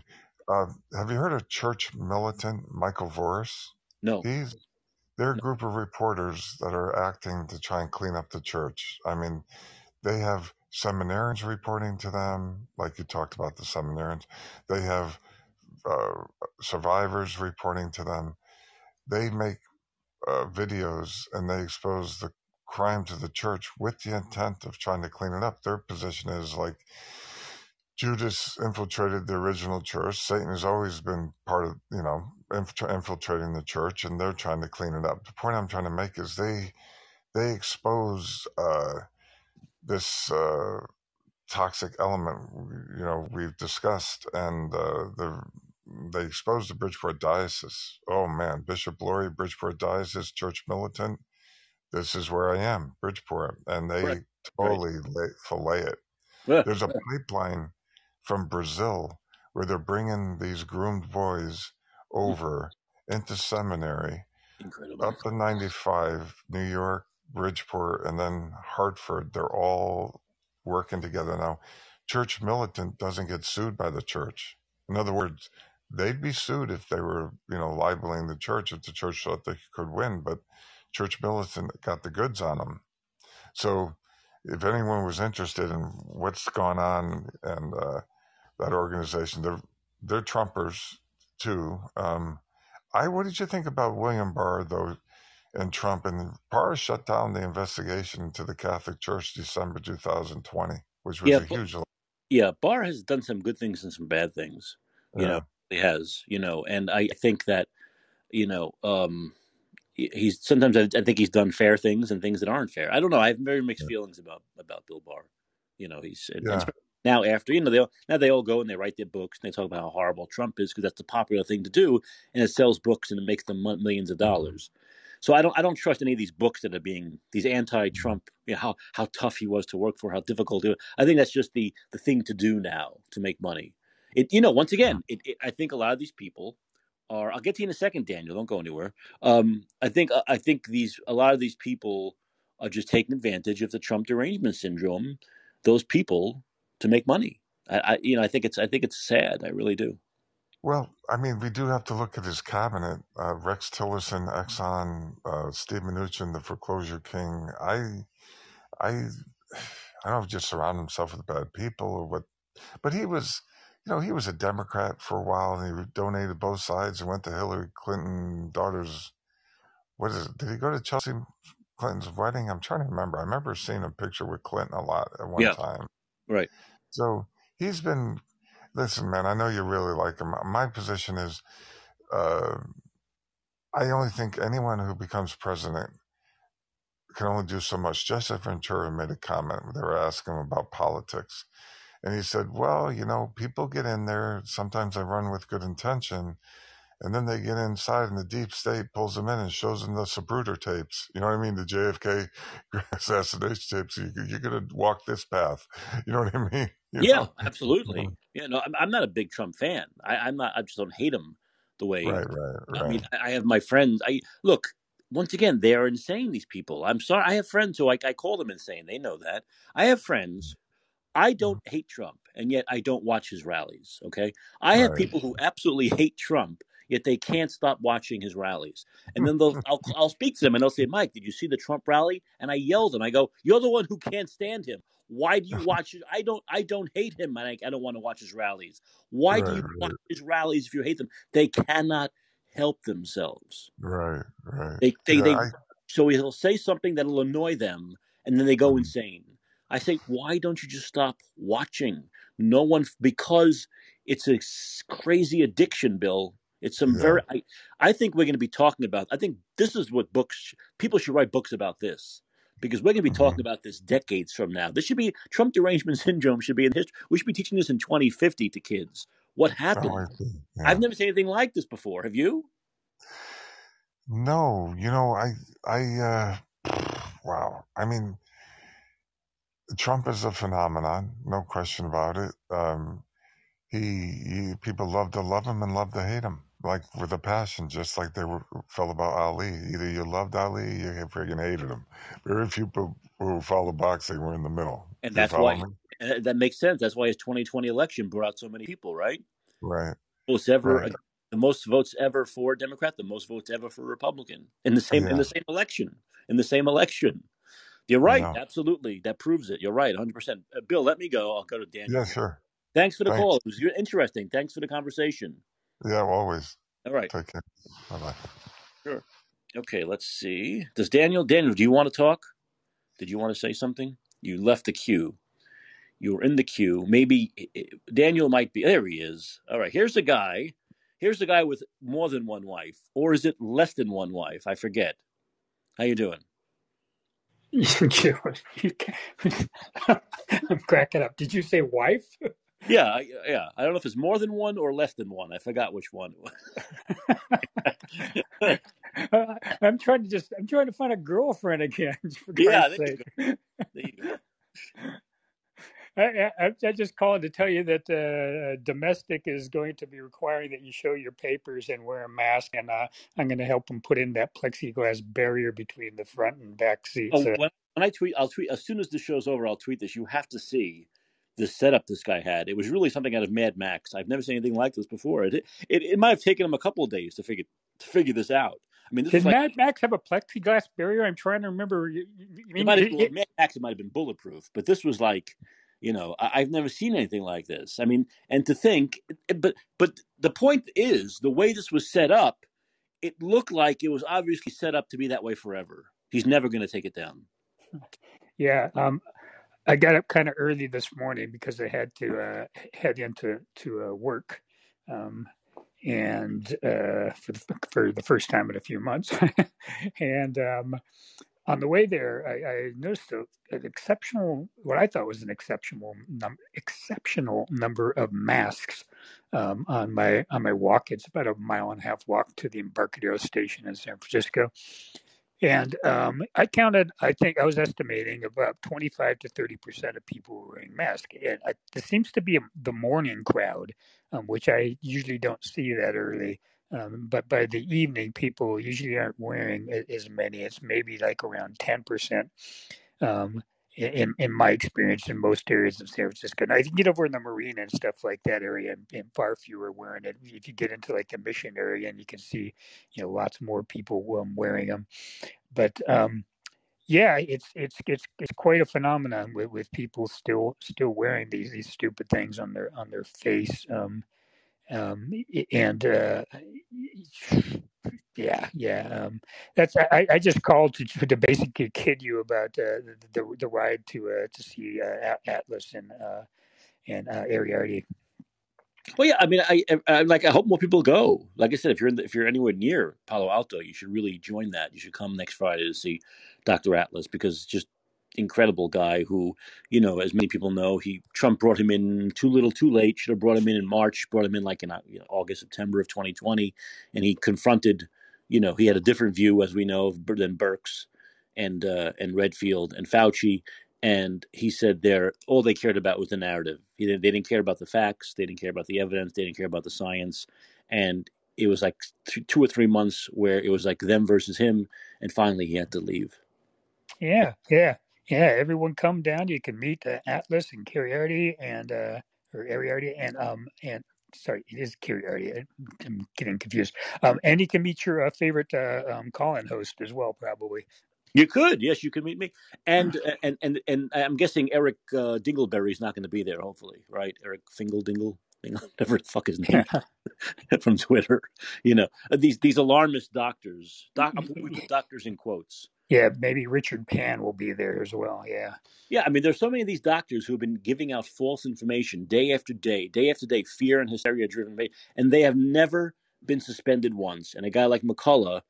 Uh, have you heard of church militant Michael Voris? No. He's they're a group of reporters that are acting to try and clean up the church. I mean, they have seminarians reporting to them, like you talked about the seminarians. They have uh, survivors reporting to them. They make uh, videos and they expose the crime to the church with the intent of trying to clean it up. Their position is like Judas infiltrated the original church. Satan has always been part of, you know, infiltrating the church, and they're trying to clean it up. The point I'm trying to make is they they expose uh, this uh, toxic element, you know, we've discussed, and uh, the they exposed the Bridgeport diocese. Oh man, Bishop Lori, Bridgeport diocese, church militant. This is where I am, Bridgeport, and they Right. totally lay, fillet it. There's a pipeline from Brazil where they're bringing these groomed boys over into seminary Incredible. up the 95, New York, Bridgeport, and then Hartford. They're all working together now. Church militant doesn't get sued by the church. In other words, they'd be sued if they were, you know, libeling the church if the church thought they could win, but church militant got the goods on them. So if anyone was interested in what's gone on and uh, that organization, they're they're Trumpers too. Um, I what did you think about William Barr though and Trump and Barr shut down the investigation into the Catholic Church December 2020, which was Yeah, a huge yeah, Barr has done some good things and some bad things. You yeah. know, he has. You know, and I think that you know, um, he's sometimes I, I think he's done fair things and things that aren't fair. I don't know. I have very mixed feelings about about Bill Barr. You know, he's and, Yeah. and now after you know they all, now they all go and they write their books and they talk about how horrible Trump is because that's the popular thing to do and it sells books and it makes them millions of dollars. So I don't I don't trust any of these books that are being these mm-hmm. anti-Trump. You know, how how tough he was to work for, how difficult. It, I think that's just the the thing to do now to make money. It you know once again mm-hmm. it, it, I think a lot of these people are. I'll get to you in a second, Daniel. Don't go anywhere. Um, I think uh, I think these a lot of these people are just taking advantage of the Trump derangement syndrome those people to make money. I, I you know I think it's I think it's sad. I really do. Well, I mean, we do have to look at his cabinet. Uh, Rex Tillerson, Exxon, uh, Steve Mnuchin, the foreclosure king. I, I, I don't know if just surround himself with bad people or what, but he was, you know, he was a Democrat for a while and he donated both sides and went to Hillary Clinton daughter's, what is it? Did he go to Chelsea Clinton's wedding? I'm trying to remember. I remember seeing a picture with Clinton a lot at one Yeah. time. Right. So he's been. Listen, man. I know you really like him. My position is, uh, I only think anyone who becomes president can only do so much. Joseph Ventura made a comment. They were asking him about politics, and he said, "Well, you know, people get in there. Sometimes I run with good intention." And then they get inside, and the deep state pulls them in and shows them the Zapruder tapes. You know what I mean? The JFK assassination tapes. You, you're going to walk this path. You know what I mean? You yeah, know? absolutely. Yeah, no, I'm, I'm not a big Trump fan. I, I'm not. I just don't hate him the way. Right, right, right. I mean, I I have my friends. I look once again. They are insane. These people. I'm sorry. I have friends who I, I call them insane. They know that. I have friends. Mm-hmm. I don't mm-hmm. hate Trump, and yet I don't watch his rallies. Okay, I have Right. people who absolutely hate Trump, yet they can't stop watching his rallies. And then they'll, I'll, I'll speak to them, and they'll say, "Mike, did you see the Trump rally?" And I yell them. I go, "You're the one who can't stand him. Why do you watch it? I don't. I don't hate him, and I, I don't want to watch his rallies. Why do Right, you right. watch his rallies if you hate them? They cannot help themselves. Right, right. They, they, Yeah, they. I- So he'll say something that'll annoy them, and then they go Mhm. insane. I say, why don't you just stop watching? No one, because it's a crazy addiction, Bill. It's some very. I, I think we're going to be talking about. I think this is what books. People should write books about this because we're going to be talking Mm-hmm. about this decades from now. This should be Trump derangement syndrome. Should be in history. We should be teaching this in 2050 to kids. What happened? oh, I see. Yeah. I've never seen anything like this before. Have you? No, you know, I, I, uh, wow. I mean, Trump is a phenomenon, no question about it. Um, he, he, people love to love him and love to hate him, like with a passion, just like they were felt about Ali. Either you loved Ali, or you freaking hated him. Very few people who follow boxing were in the middle. And that's why- me? That- that makes sense. That's why his 2020 election brought out so many people, right? Right. most ever Right. the most votes ever for Democrat, the most votes ever for Republican in the same in the same election. In the same election. You're right. Absolutely. That proves it. You're right. 100%. Uh, Bill, let me go. I'll go to Daniel. Yeah, sure. Thanks for the Thanks. call. It was interesting. Thanks for the conversation. Yeah, always. All right. Take care. Bye bye. Sure. Okay, let's see. Does Daniel Daniel, do you want to talk? Did you want to say something? You left the queue. You were in the queue. Maybe Daniel might be there he is. All right, here's a guy. Here's a guy with more than one wife or is it less than one wife? I forget. How you doing? You, you can't- I'm cracking up. Did you say wife? Yeah, I, yeah. I don't know if it's more than one or less than one. I forgot which one. Uh, I'm trying to just I'm trying to find a girlfriend again. For Yeah, there you. There you go. I, I, I just called to tell you that uh, domestic is going to be requiring that you show your papers and wear a mask, and uh, I'm going to help them put in that plexiglass barrier between the front and back seats. Oh, Uh, when, when I tweet, I'll tweet as soon as the show's over. I'll tweet this. You have to see the setup this guy had. It was really something out of Mad Max. I've never seen anything like this before. It it, it might have taken him a couple of days to figure to figure this out. I mean, this did like Mad Max have a plexiglass barrier? I'm trying to remember. You, you- mean, might have, it- it- Mad Max might have been bulletproof, but this was like, you know, I, I've never seen anything like this. I mean, and to think, but but the point is, the way this was set up, it looked like it was obviously set up to be that way forever. He's never going to take it down. Yeah, um, I got up kind of early this morning because I had to uh, head into to uh, work, um, and uh, for the, for the first time in a few months. and um, on the way there, I, I noticed a, an exceptional, what I thought was an exceptional num- exceptional number of masks um, on my on my walk. It's about a mile and a half walk to the Embarcadero station in San Francisco. And um, I counted, I think I was estimating about 25 to 30% of people wearing masks. And I, this seems to be a, the morning crowd, um, which I usually don't see that early. Um, but by the evening, people usually aren't wearing as many. It's maybe like around 10%. Um, in, in my experience in most areas of San Francisco. Now, if you get over in the marina and stuff like that area, and, and far fewer wearing it. If you get into like the Mission area, and you can see, you know, lots more people um, wearing them. But um, yeah, it's it's it's it's quite a phenomenon with, with people still still wearing these these stupid things on their on their face. Um, um, and uh, yeah, yeah. Um, that's I, I just called to to basically kid you about uh, the, the, ride to uh, to see uh, Atlas and uh, and uh, Ariarty. Well, yeah. I mean, I, I like. I hope more people go. Like I said, if you're in the, if you're anywhere near Palo Alto, you should really join that. You should come next Friday to see Dr. Atlas because just incredible guy who, you know, as many people know, he Trump brought him in too little, too late. Should have brought him in in March. Brought him in like in you know, August, September of 2020, and he confronted. You know, he had a different view, as we know, than Birx and uh, and Redfield and Fauci. And he said they're all they cared about was the narrative. He didn't, they didn't care about the facts. They didn't care about the evidence. They didn't care about the science. And it was like th- two or three months where it was like them versus him. And finally, he had to leave. Yeah, yeah. Yeah, everyone come down. You can meet uh, Atlas and Kheriaty and uh, or Ariarty and um and sorry, it is Kheriaty. I'm getting confused. Um, and you can meet your uh, favorite uh, um, call-in host as well, probably. You could, yes, you could meet me, and and and and I'm guessing Eric uh, Dingleberry is not going to be there. Hopefully, right? Eric Fingle Dingle, whatever the fuck his name from Twitter. You know uh, these these alarmist doctors. Doc, we put doctors in quotes. Yeah, maybe Richard Pan will be there as well. Yeah. Yeah, I mean, there's so many of these doctors who have been giving out false information day after day, day after day, fear and hysteria driven, and they have never been suspended once. And a guy like McCullough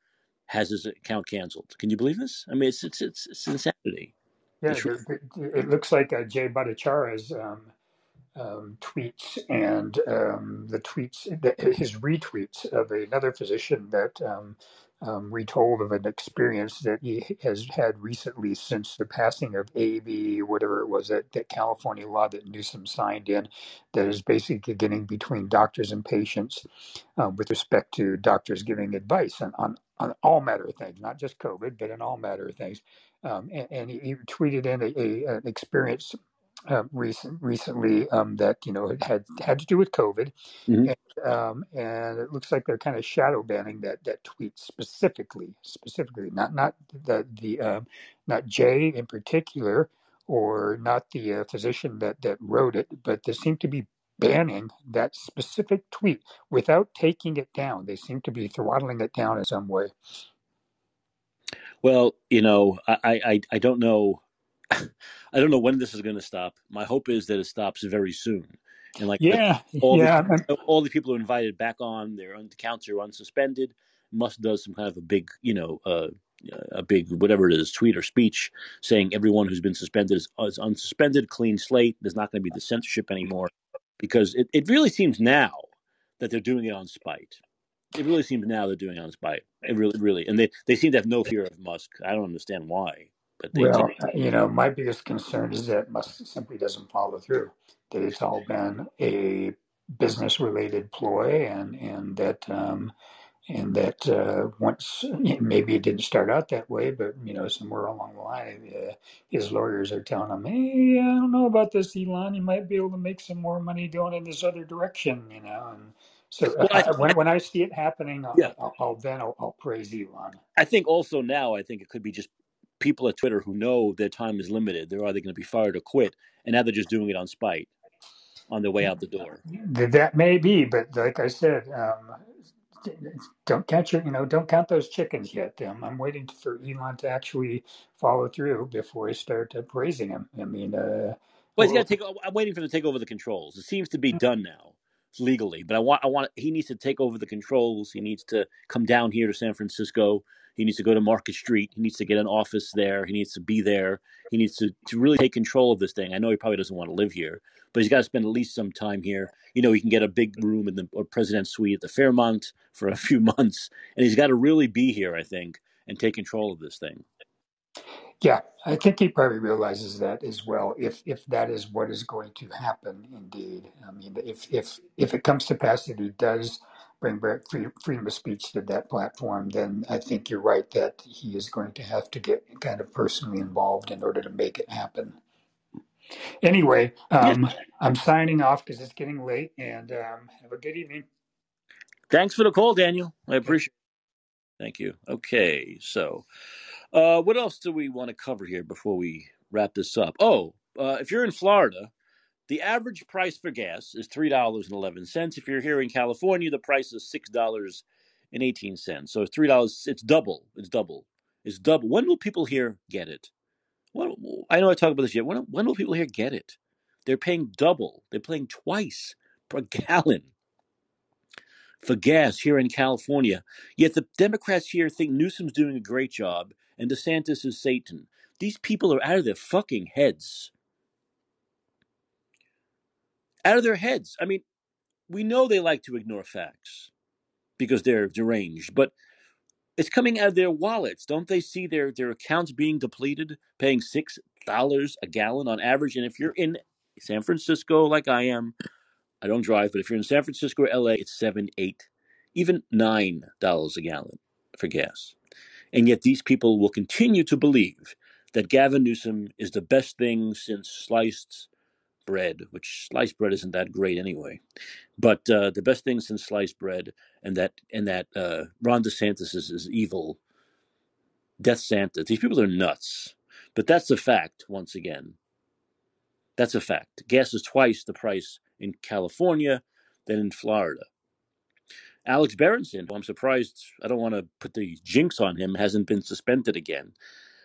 has his account canceled. Can you believe this? I mean, it's it's it's, it's insanity. Yeah, it, it, looks like uh, Jay Bhattacharya's um, um, tweets and um, the tweets, his retweets of another physician that um, retold of an experience that he has had recently since the passing of AB, whatever it was, that, that California law that Newsom signed in, that is basically getting between doctors and patients uh, with respect to doctors giving advice on, on, on all matter of things, not just COVID, but in all matter of things. Um, and, and he, he, tweeted in a, a, an experience uh, recent, recently um, that you know had had to do with COVID, mm-hmm. and, um, and it looks like they're kind of shadow banning that that tweet specifically, specifically, not not the the um, not Jay in particular, or not the uh, physician that that wrote it, but they seem to be banning that specific tweet without taking it down. They seem to be throttling it down in some way. Well, you know, I I, I don't know I don't know when this is going to stop. My hope is that it stops very soon. And like yeah, all yeah. The, all the people are invited back on, their accounts are unsuspended. Musk does some kind of a big, you know, uh, a big whatever it is, tweet or speech saying everyone who's been suspended is, is unsuspended, clean slate. There's not going to be the censorship anymore because it, it really seems now that they're doing it on spite. It really seems now they're doing it on spite. It really, really, and they, they seem to have no fear of Musk. I don't understand why. But well, do. you know, my biggest concern is that Musk simply doesn't follow through. That it's all been a business-related ploy, and and that um, and that uh, once maybe it didn't start out that way, but you know, somewhere along the line, uh, his lawyers are telling him, "Hey, I don't know about this, Elon. You might be able to make some more money going in this other direction," you know, and so well, I, when, when I see it happening, I'll, yeah. I'll, I'll then I'll, I'll, praise Elon. I think also now I think it could be just people at Twitter who know their time is limited. They're either going to be fired or quit, and now they're just doing it on spite on their way out the door. That may be, but like I said, um, don't catch your, you know, don't count those chickens yet. Um, I'm waiting for Elon to actually follow through before I start uh, praising him. I mean, uh, well, he's got to take. I'm waiting for him to take over the controls. It seems to be done now legally, but I want, I want. He needs to take over the controls. He needs to come down here to San Francisco he needs to go to Market Street. He needs to get an office there. He needs to be there. He needs to, to really take control of this thing. I know he probably doesn't want to live here, but he's got to spend at least some time here. You know, he can get a big room in the president's suite at the Fairmont for a few months, and he's got to really be here, I think, and take control of this thing. Yeah, I think he probably realizes that as well. If if that is what is going to happen, indeed, I mean, if if if it comes to pass that he does bring back free, freedom of speech to that platform, then I think you're right that he is going to have to get kind of personally involved in order to make it happen. Anyway, um, I'm signing off because it's getting late, and um, have a good evening. Thanks for the call, Daniel. I appreciate it. Thank you. Okay, so uh, what else do we want to cover here before we wrap this up? Oh, uh, if you're in Florida, the average price for gas is three dollars and eleven cents. If you're here in California, the price is six dollars and eighteen cents. So it's three dollars. It's double. It's double. It's double. When will people here get it? When, I know I talk about this yet. When, when will people here get it? They're paying double. They're paying twice per gallon for gas here in California. Yet the Democrats here think Newsom's doing a great job and DeSantis is Satan. These people are out of their fucking heads. Out of their heads. I mean, we know they like to ignore facts because they're deranged, but it's coming out of their wallets. Don't they see their, their accounts being depleted, paying six dollars a gallon on average? And if you're in San Francisco like I am, I don't drive, but if you're in San Francisco or LA, it's seven, eight, even nine dollars a gallon for gas. And yet these people will continue to believe that Gavin Newsom is the best thing since sliced bread, which sliced bread isn't that great anyway. But uh, the best thing since sliced bread, and that and that uh, Ron DeSantis is, is evil, Death Santa. These people are nuts. But that's a fact. Once again, that's a fact. Gas is twice the price in California than in Florida. Alex Berenson, I'm surprised, I don't want to put the jinx on him, hasn't been suspended again.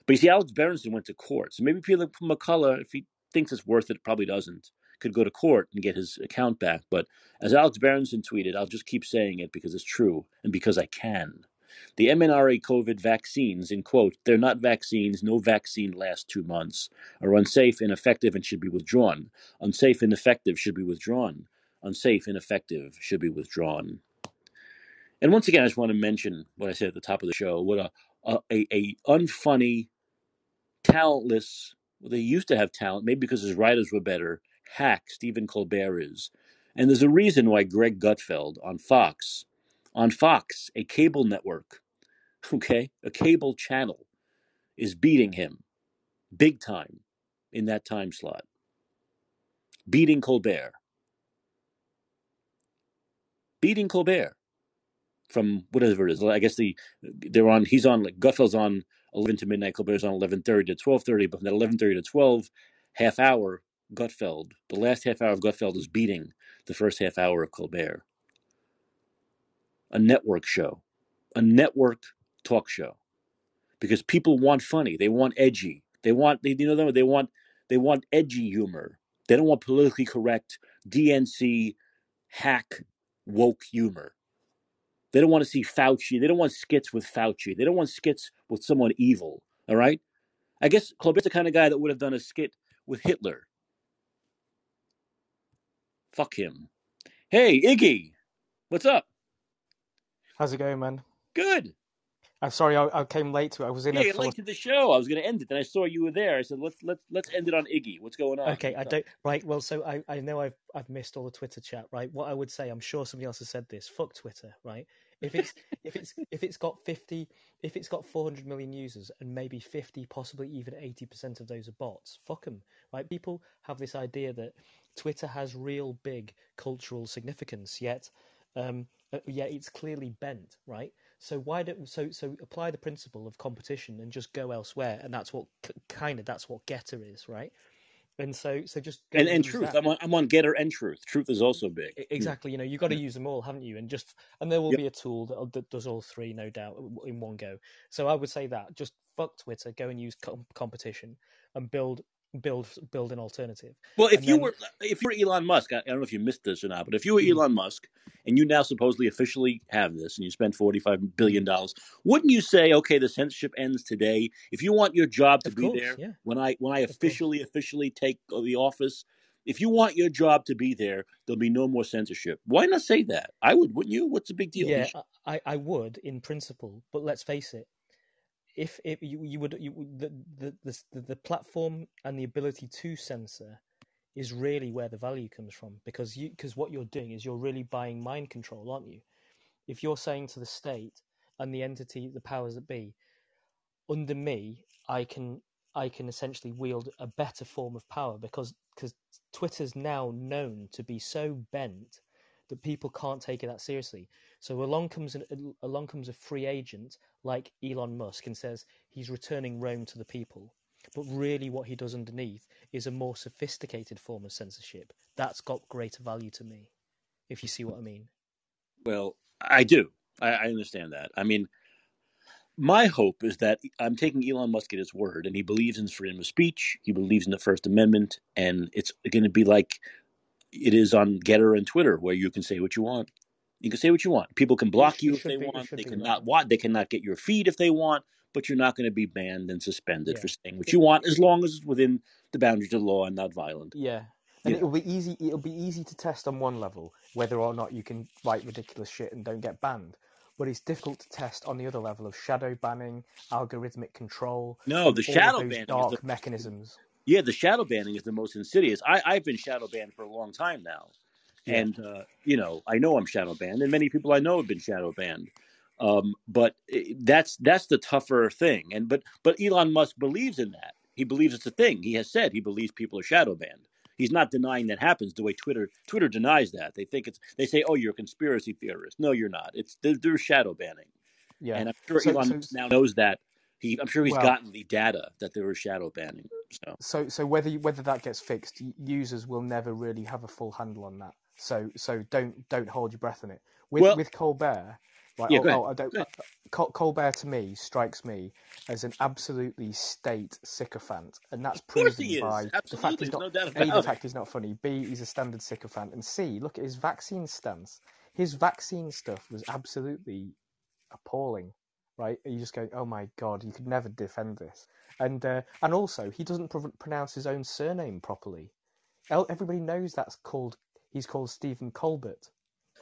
But you see, Alex Berenson went to court. So maybe Peter McCullough, if he thinks it's worth it, probably doesn't, could go to court and get his account back. But as Alex Berenson tweeted, I'll just keep saying it because it's true and because I can. The mRNA COVID vaccines, in quote, they're not vaccines, no vaccine lasts two months, are unsafe, ineffective, and should be withdrawn. Unsafe, ineffective should be withdrawn. Unsafe, ineffective should be withdrawn. And once again, I just want to mention what I said at the top of the show: what a a, a, a unfunny, talentless. They used to have talent, maybe because his writers were better. Hack Stephen Colbert is, and there's a reason why Greg Gutfeld on Fox, on Fox, a cable network, okay, a cable channel, is beating him, big time, in that time slot, beating Colbert, beating Colbert from whatever it is. I guess the they're on. He's on like Gutfeld's on eleven to midnight. Colbert's on eleven thirty to twelve thirty. But from that eleven thirty to twelve, half hour Gutfeld. The last half hour of Gutfeld is beating the first half hour of Colbert. A network show, a network talk show, because people want funny. They want edgy. They want they you know they want they want edgy humor. They don't want politically correct DNC hack woke humor. They don't want to see Fauci. They don't want skits with Fauci. They don't want skits with someone evil. All right. I guess Colbert's the kind of guy that would have done a skit with Hitler. Fuck him. Hey, Iggy, what's up? How's it going, man? Good. I'm sorry, I, I came late to it. I was in Yeah, late to the show. I was going to end it, then I saw you were there. I said, let's let's let's end it on Iggy. What's going on? Okay, I don't. Right. Well, so I, I know I've I've missed all the Twitter chat. Right. What I would say, I'm sure somebody else has said this. Fuck Twitter. Right. If it's if it's if it's got 50, if it's got 400 million users, and maybe 50, possibly even 80 percent of those are bots. Fuck them. Right. People have this idea that Twitter has real big cultural significance, yet um, uh, yet it's clearly bent. Right. So why don't so so apply the principle of competition and just go elsewhere, and that's what kind of that's what Gettr is, right? And so so just go And and truth. that. I'm on I'm on Gettr and Truth. Truth is also big. E- Mm. Exactly, you know, you've got to Yeah. use them all, haven't you? And just and there will Yep. be a tool that, that does all three, no doubt, in one go. So I would say that just fuck Twitter, go and use com- competition and build build build an alternative. Well, if And you then were if you were Elon Musk, I, I don't know if you missed this or not, but if you were Mhm. Elon Musk and you now supposedly officially have this and you spent forty five billion dollars, wouldn't you say, okay, the censorship ends today? If you want your job to of be course, there yeah, when I when I of course. officially officially take the office, if you want your job to be there, there'll be no more censorship. Why not say that? I would, wouldn't you? What's the big deal? Yeah, I I would in principle, but let's face it. If if you you would you the the the the the platform and the ability to censor is really where the value comes from because you because what you're doing is you're really buying mind control, aren't you? if you're saying to the state and the entity, the powers that be, under me, I can I can essentially wield a better form of power because because Twitter's now known to be so bent that people can't take it that seriously. So along comes an, along comes a free agent like Elon Musk and says he's returning Rome to the people. But really, what he does underneath is a more sophisticated form of censorship. That's got greater value to me, if you see what I mean. Well, I do. I, I understand that. I mean, my hope is that I'm taking Elon Musk at his word, and he believes in freedom of speech. He believes in the First Amendment, and it's going to be like it is on Gettr and Twitter, where you can say what you want. You can say what you want. People can block you if they be- want. They cannot want. They cannot get your feed if they want. But you're not going to be banned and suspended Yeah. for saying what you want, as long as it's within the boundaries of the law and not violent. Yeah. And Yeah. it'll be easy. It'll be easy to test on one level whether or not you can write ridiculous shit and don't get banned. But it's difficult to test on the other level of shadow banning, algorithmic control, No, the shadow banning is dark the mechanisms. Yeah, the shadow banning is the most insidious. I, I've been shadow banned for a long time now. Yeah. And, uh, you know, I know I'm shadow banned, and many people I know have been shadow banned. Um, but eh, that's that's the tougher thing. And but but Elon Musk believes in that. He believes it's a thing. He has said he believes people are shadow banned. He's not denying that happens the way Twitter Twitter denies that. They think it's they say, "Oh, you're a conspiracy theorist." No, you're not. It's they're, they're shadow banning. Yeah. And I'm sure So- Elon so- Musk now knows that. He, I'm sure he's Well- gotten the data that there were shadow banning. So so so whether you- whether that gets fixed, users will never really have a full handle on that. So so don't don't hold your breath on it. With Well- with Colbert, right? Yeah, oh, oh, I don't, uh, Col- Colbert to me strikes me as an absolutely state sycophant, and that's proven by the fact he's not no A, the fact he's not funny. B, he's a standard sycophant. And C, look at his vaccine stance. His vaccine stuff was absolutely appalling, right? You just go, oh my god, you could never defend this. And uh, and also, he doesn't pr- pronounce his own surname properly. El- Everybody knows that's called. He's called Stephen Colbert,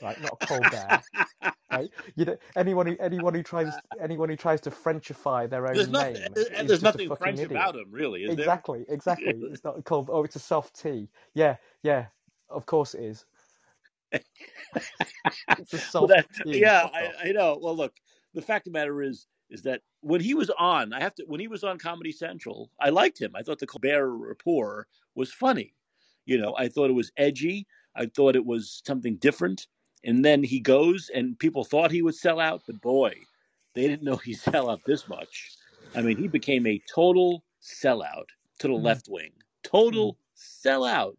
right? Not Colbert. right? You know, anyone who anyone who tries anyone who tries to Frenchify their own There's name. nothing. is There's just a nothing French idiot. about him, really, is there? Exactly, exactly. It's not called. Oh, it's a soft tea. Yeah, yeah. Of course it is. it's a Well, soft that- tea. yeah, I. I know. Well, look, the fact of the matter is, is that when he was on, I have to. When he was on Comedy Central, I liked him. I thought the Colbert Report was funny. You know, I thought it was edgy. I thought it was something different. And then he goes, and people thought he would sell out, but boy, they didn't know he'd sell out this much. I mean, he became a total sellout to the Mhm. left wing. Total sellout.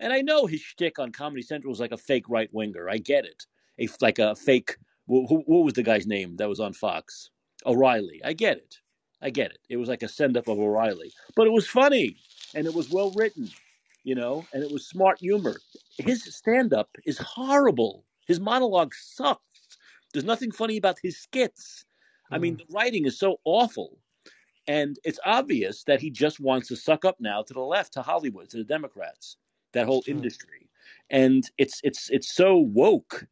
And I know his shtick on Comedy Central was like a fake right winger. I get it. A like a fake. Who, who- what was the guy's name that was on Fox? O'Reilly. I get it. I get it. It was like a send up of O'Reilly, but it was funny and it was well written, you know, and it was smart humor. His stand up is horrible. His monologue sucks. There's nothing funny about his skits. I mean, hmm. the writing is so awful. And it's obvious that he just wants to suck up now to the left, to Hollywood, to the Democrats, that whole industry. And it's it's it's so woke.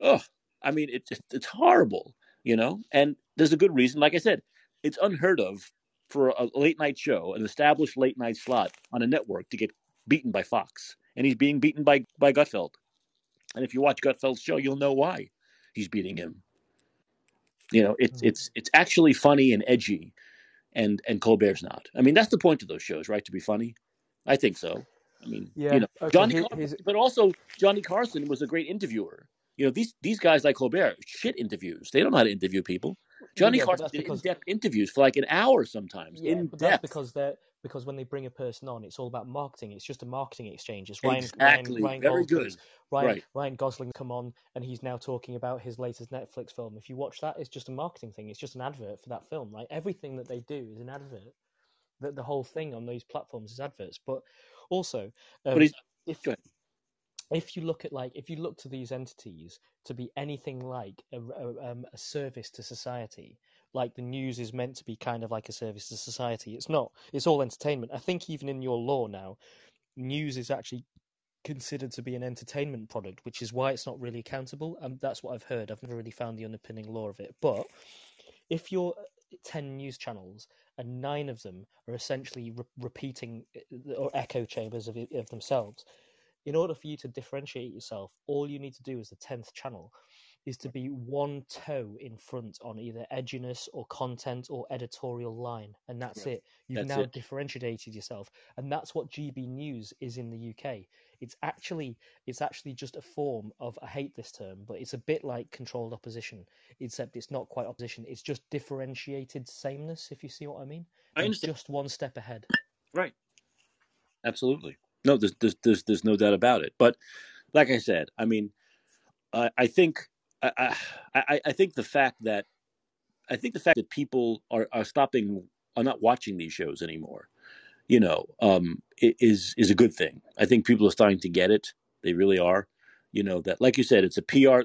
Oh, I mean, it's it's horrible, you know. And there's a good reason. Like I said, it's unheard of for a late night show, an established late night slot on a network, to get beaten by Fox, and he's being beaten by by Gutfeld. And if you watch Gutfeld's show, you'll know why he's beating him. You know, it's Mhm. it's it's actually funny and edgy, and and Colbert's not. I mean, that's the point of those shows, right? To be funny. I think so. I mean, Yeah, you know, okay, Johnny, here- Carson, but also Johnny Carson was a great interviewer. You know, these these guys like Colbert, shit interviews. They don't know how to interview people. Johnny Yeah, Carson that's did because- in-depth interviews for like an hour sometimes. Yeah, in but that's depth. because they're because when they bring a person on, it's all about marketing. It's just a marketing exchange. It's Ryan, Exactly. Ryan, Ryan Very Goldberg's- good. Ryan, Right. Ryan Gosling come on, and he's now talking about his latest Netflix film. If you watch that, it's just a marketing thing. It's just an advert for that film, right? Everything that they do is an advert. The, the whole thing on these platforms is adverts. But also, um, But if. If you look at like if you look to these entities to be anything like a, a, um, a service to society like the news is meant to be kind of like a service to society it's not it's all entertainment. I think even in your law now news is actually considered to be an entertainment product which is why it's not really accountable and that's what i've heard. I've never really found the underpinning law of it. But if you're 10 news channels and nine of them are essentially re- repeating uh, or echo chambers of, of themselves in order for you to differentiate yourself, all you need to do is the tenth channel is to be one toe in front on either edginess or content or editorial line, and that's Yeah, it. You've that's now it. differentiated yourself, and that's what GB News is in the UK. It's actually it's actually just a form of I hate this term, but it's a bit like controlled opposition, except it's not quite opposition. It's just differentiated sameness, if you see what I mean. I understand. just one step ahead. Right. Absolutely. No, there's, there's there's there's no doubt about it. But like I said, I mean, I, I think I, I I think the fact that I think the fact that people are, are stopping are not watching these shows anymore, you know, um, is is a good thing. I think people are starting to get it. They really are. You know that, like you said, it's a PR.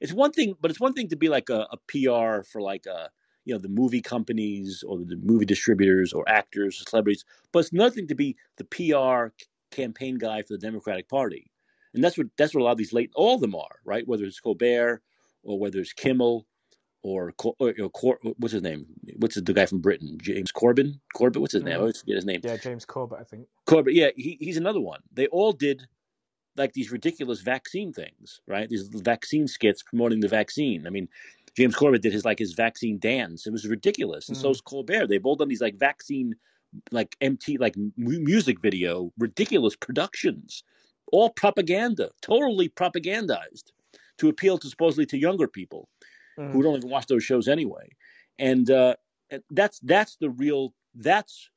It's one thing, but it's one thing to be like a, a PR for like a you know the movie companies or the movie distributors or actors or celebrities, but it's nothing to be the PR campaign guy for the Democratic Party, and that's what that's what a lot of these late all of them are, right? Whether it's Colbert or whether it's Kimmel or, or Cor- what's his name? What's the guy from Britain? James Corbyn? Corbett? What's his name? I Mm. always forget his name. Yeah, James Corbett, I think. Corbett. Yeah, he, he's another one. They all did like these ridiculous vaccine things, right? These vaccine skits promoting the vaccine. I mean, James Corbett did his like his vaccine dance. It was ridiculous, and Mm. so's Colbert. They've all done these like vaccine, like MT, like music video, ridiculous productions, all propaganda, totally propagandized to appeal to supposedly to younger people who Mm. don't even watch those shows anyway. And uh, and that's that's the real that's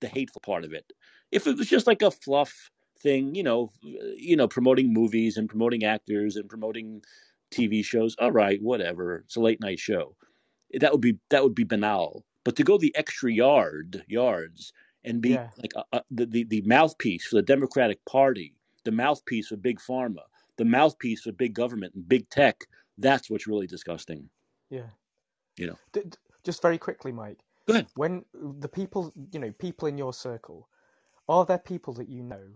the hateful part of it. If it was just like a fluff thing, you know, you know, promoting movies and promoting actors and promoting TV shows, all right, whatever. It's a late night show. That would be that would be banal. But to go the extra yard yards and be Yeah. like a, a, the, the the mouthpiece for the Democratic Party, the mouthpiece for big pharma, the mouthpiece for big government and big tech, that's what's really disgusting. Yeah. You know. D- just very quickly, Mike. Go ahead. When the people, you know, people in your circle, are there people that you know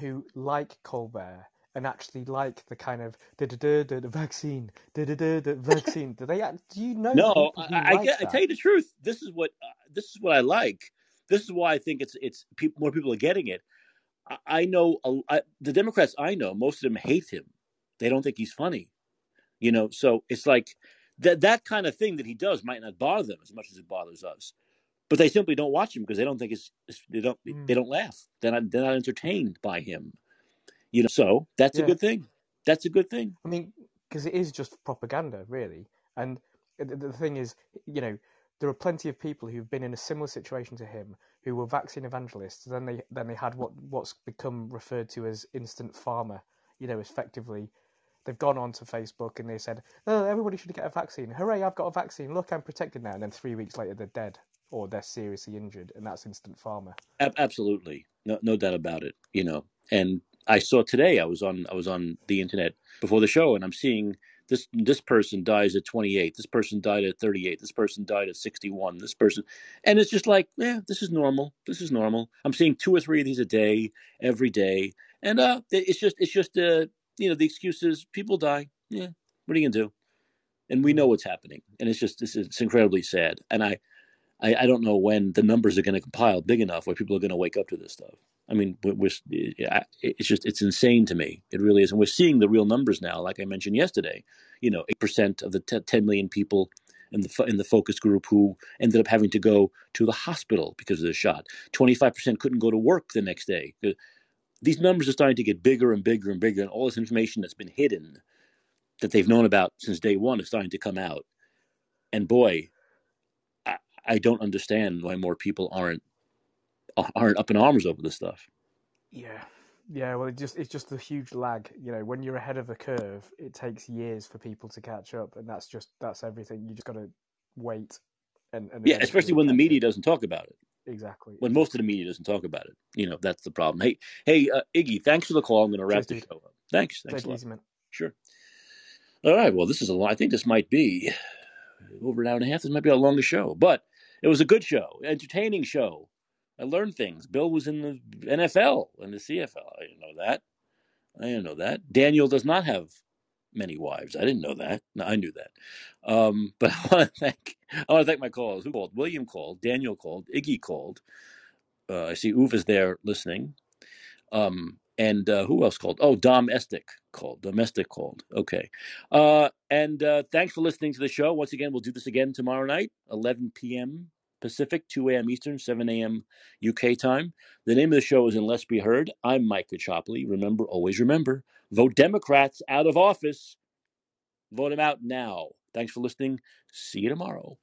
who like Colbert and actually like the kind of da da da da the vaccine, da da da the vaccine? Do they? act- Do you know No, I, I, get, I tell you the truth. This is what uh, this is what I like. This is why I think it's it's people, more people are getting it. I, I know I, the Democrats. I know most of them hate him. They don't think he's funny. You know, so it's like that that kind of thing that he does might not bother them as much as it bothers us. But they simply don't watch him because they don't think it's, it's they don't Mm. they don't laugh. They're not they're not entertained by him. You know, so that's a good thing. That's a good thing. I mean, because it is just propaganda, really. And the, the thing is, you know, there are plenty of people who've been in a similar situation to him, who were vaccine evangelists. Then they then they had what what's become referred to as instant pharma. You know, effectively, they've gone onto Facebook and they said, "Oh, everybody should get a vaccine! Hooray, I've got a vaccine! Look, I'm protected now." And then three weeks later, they're dead or they're seriously injured, and that's instant pharma. Absolutely, no, no doubt about it. You know, and I saw today. I was on I was on the internet before the show, and I'm seeing this this person dies at 28. This person died at 38. This person died at 61. This person, and it's just like, yeah, this is normal. This is normal. I'm seeing two or three of these a day, every day, and uh, it's just it's just uh, you know, the excuses. People die. Yeah, what are you gonna do? And we know what's happening, and it's just this is it's incredibly sad. And I I, I don't know when the numbers are going to compile big enough where people are going to wake up to this stuff. I mean, we're, eh, it's just it's insane to me. It really is, and we're seeing the real numbers now. Like I mentioned yesterday, you know, eight percent of the t- 10 million people in the in the focus group who ended up having to go to the hospital because of the shot. Twenty five percent couldn't go to work the next day. These numbers are starting to get bigger and bigger and bigger, and all this information that's been hidden that they've known about since day one is starting to come out. And boy, I, don't understand why more people aren't aren't up in arms over this stuff. Yeah, yeah. Well, it just it's just a huge lag. You know, when you're ahead of the curve, it takes years for people to catch up, and that's just that's everything. You just got to wait, and, and Yeah, especially when the media doesn't talk about it. Exactly. When most of the media doesn't talk about it, you know that's the problem. Hey, hey, uh, Iggy, thanks for the call. I'm going to wrap Cheers, the show up. Thanks, thanks Take a lot. easy, man. Sure. All right. Well, this is a lot. I think this might be over an hour and a half. This might be our longest show, but it was a good show, entertaining show. I learned things. Bill was in the NFL and the CFL. I didn't know that. I didn't know that. Daniel does not have many wives. I didn't know that. No, I knew that. Um, but I want to thank. I want to thank my callers. Who called? William called. Daniel called. Iggy called. Uh, I see Uve is there listening. Um, and uh, who else called? Oh, Domestic called. Domestic called. Okay. Uh, and uh, thanks for listening to the show. Once again, we'll do this again tomorrow night, 11 p.m. Pacific, 2 a.m. Eastern, 7 a.m. UK time. The name of the show is Unless Be Heard. I'm Mike Caccioppoli. Remember, always remember, vote Democrats out of office. Vote them out now. Thanks for listening. See you tomorrow.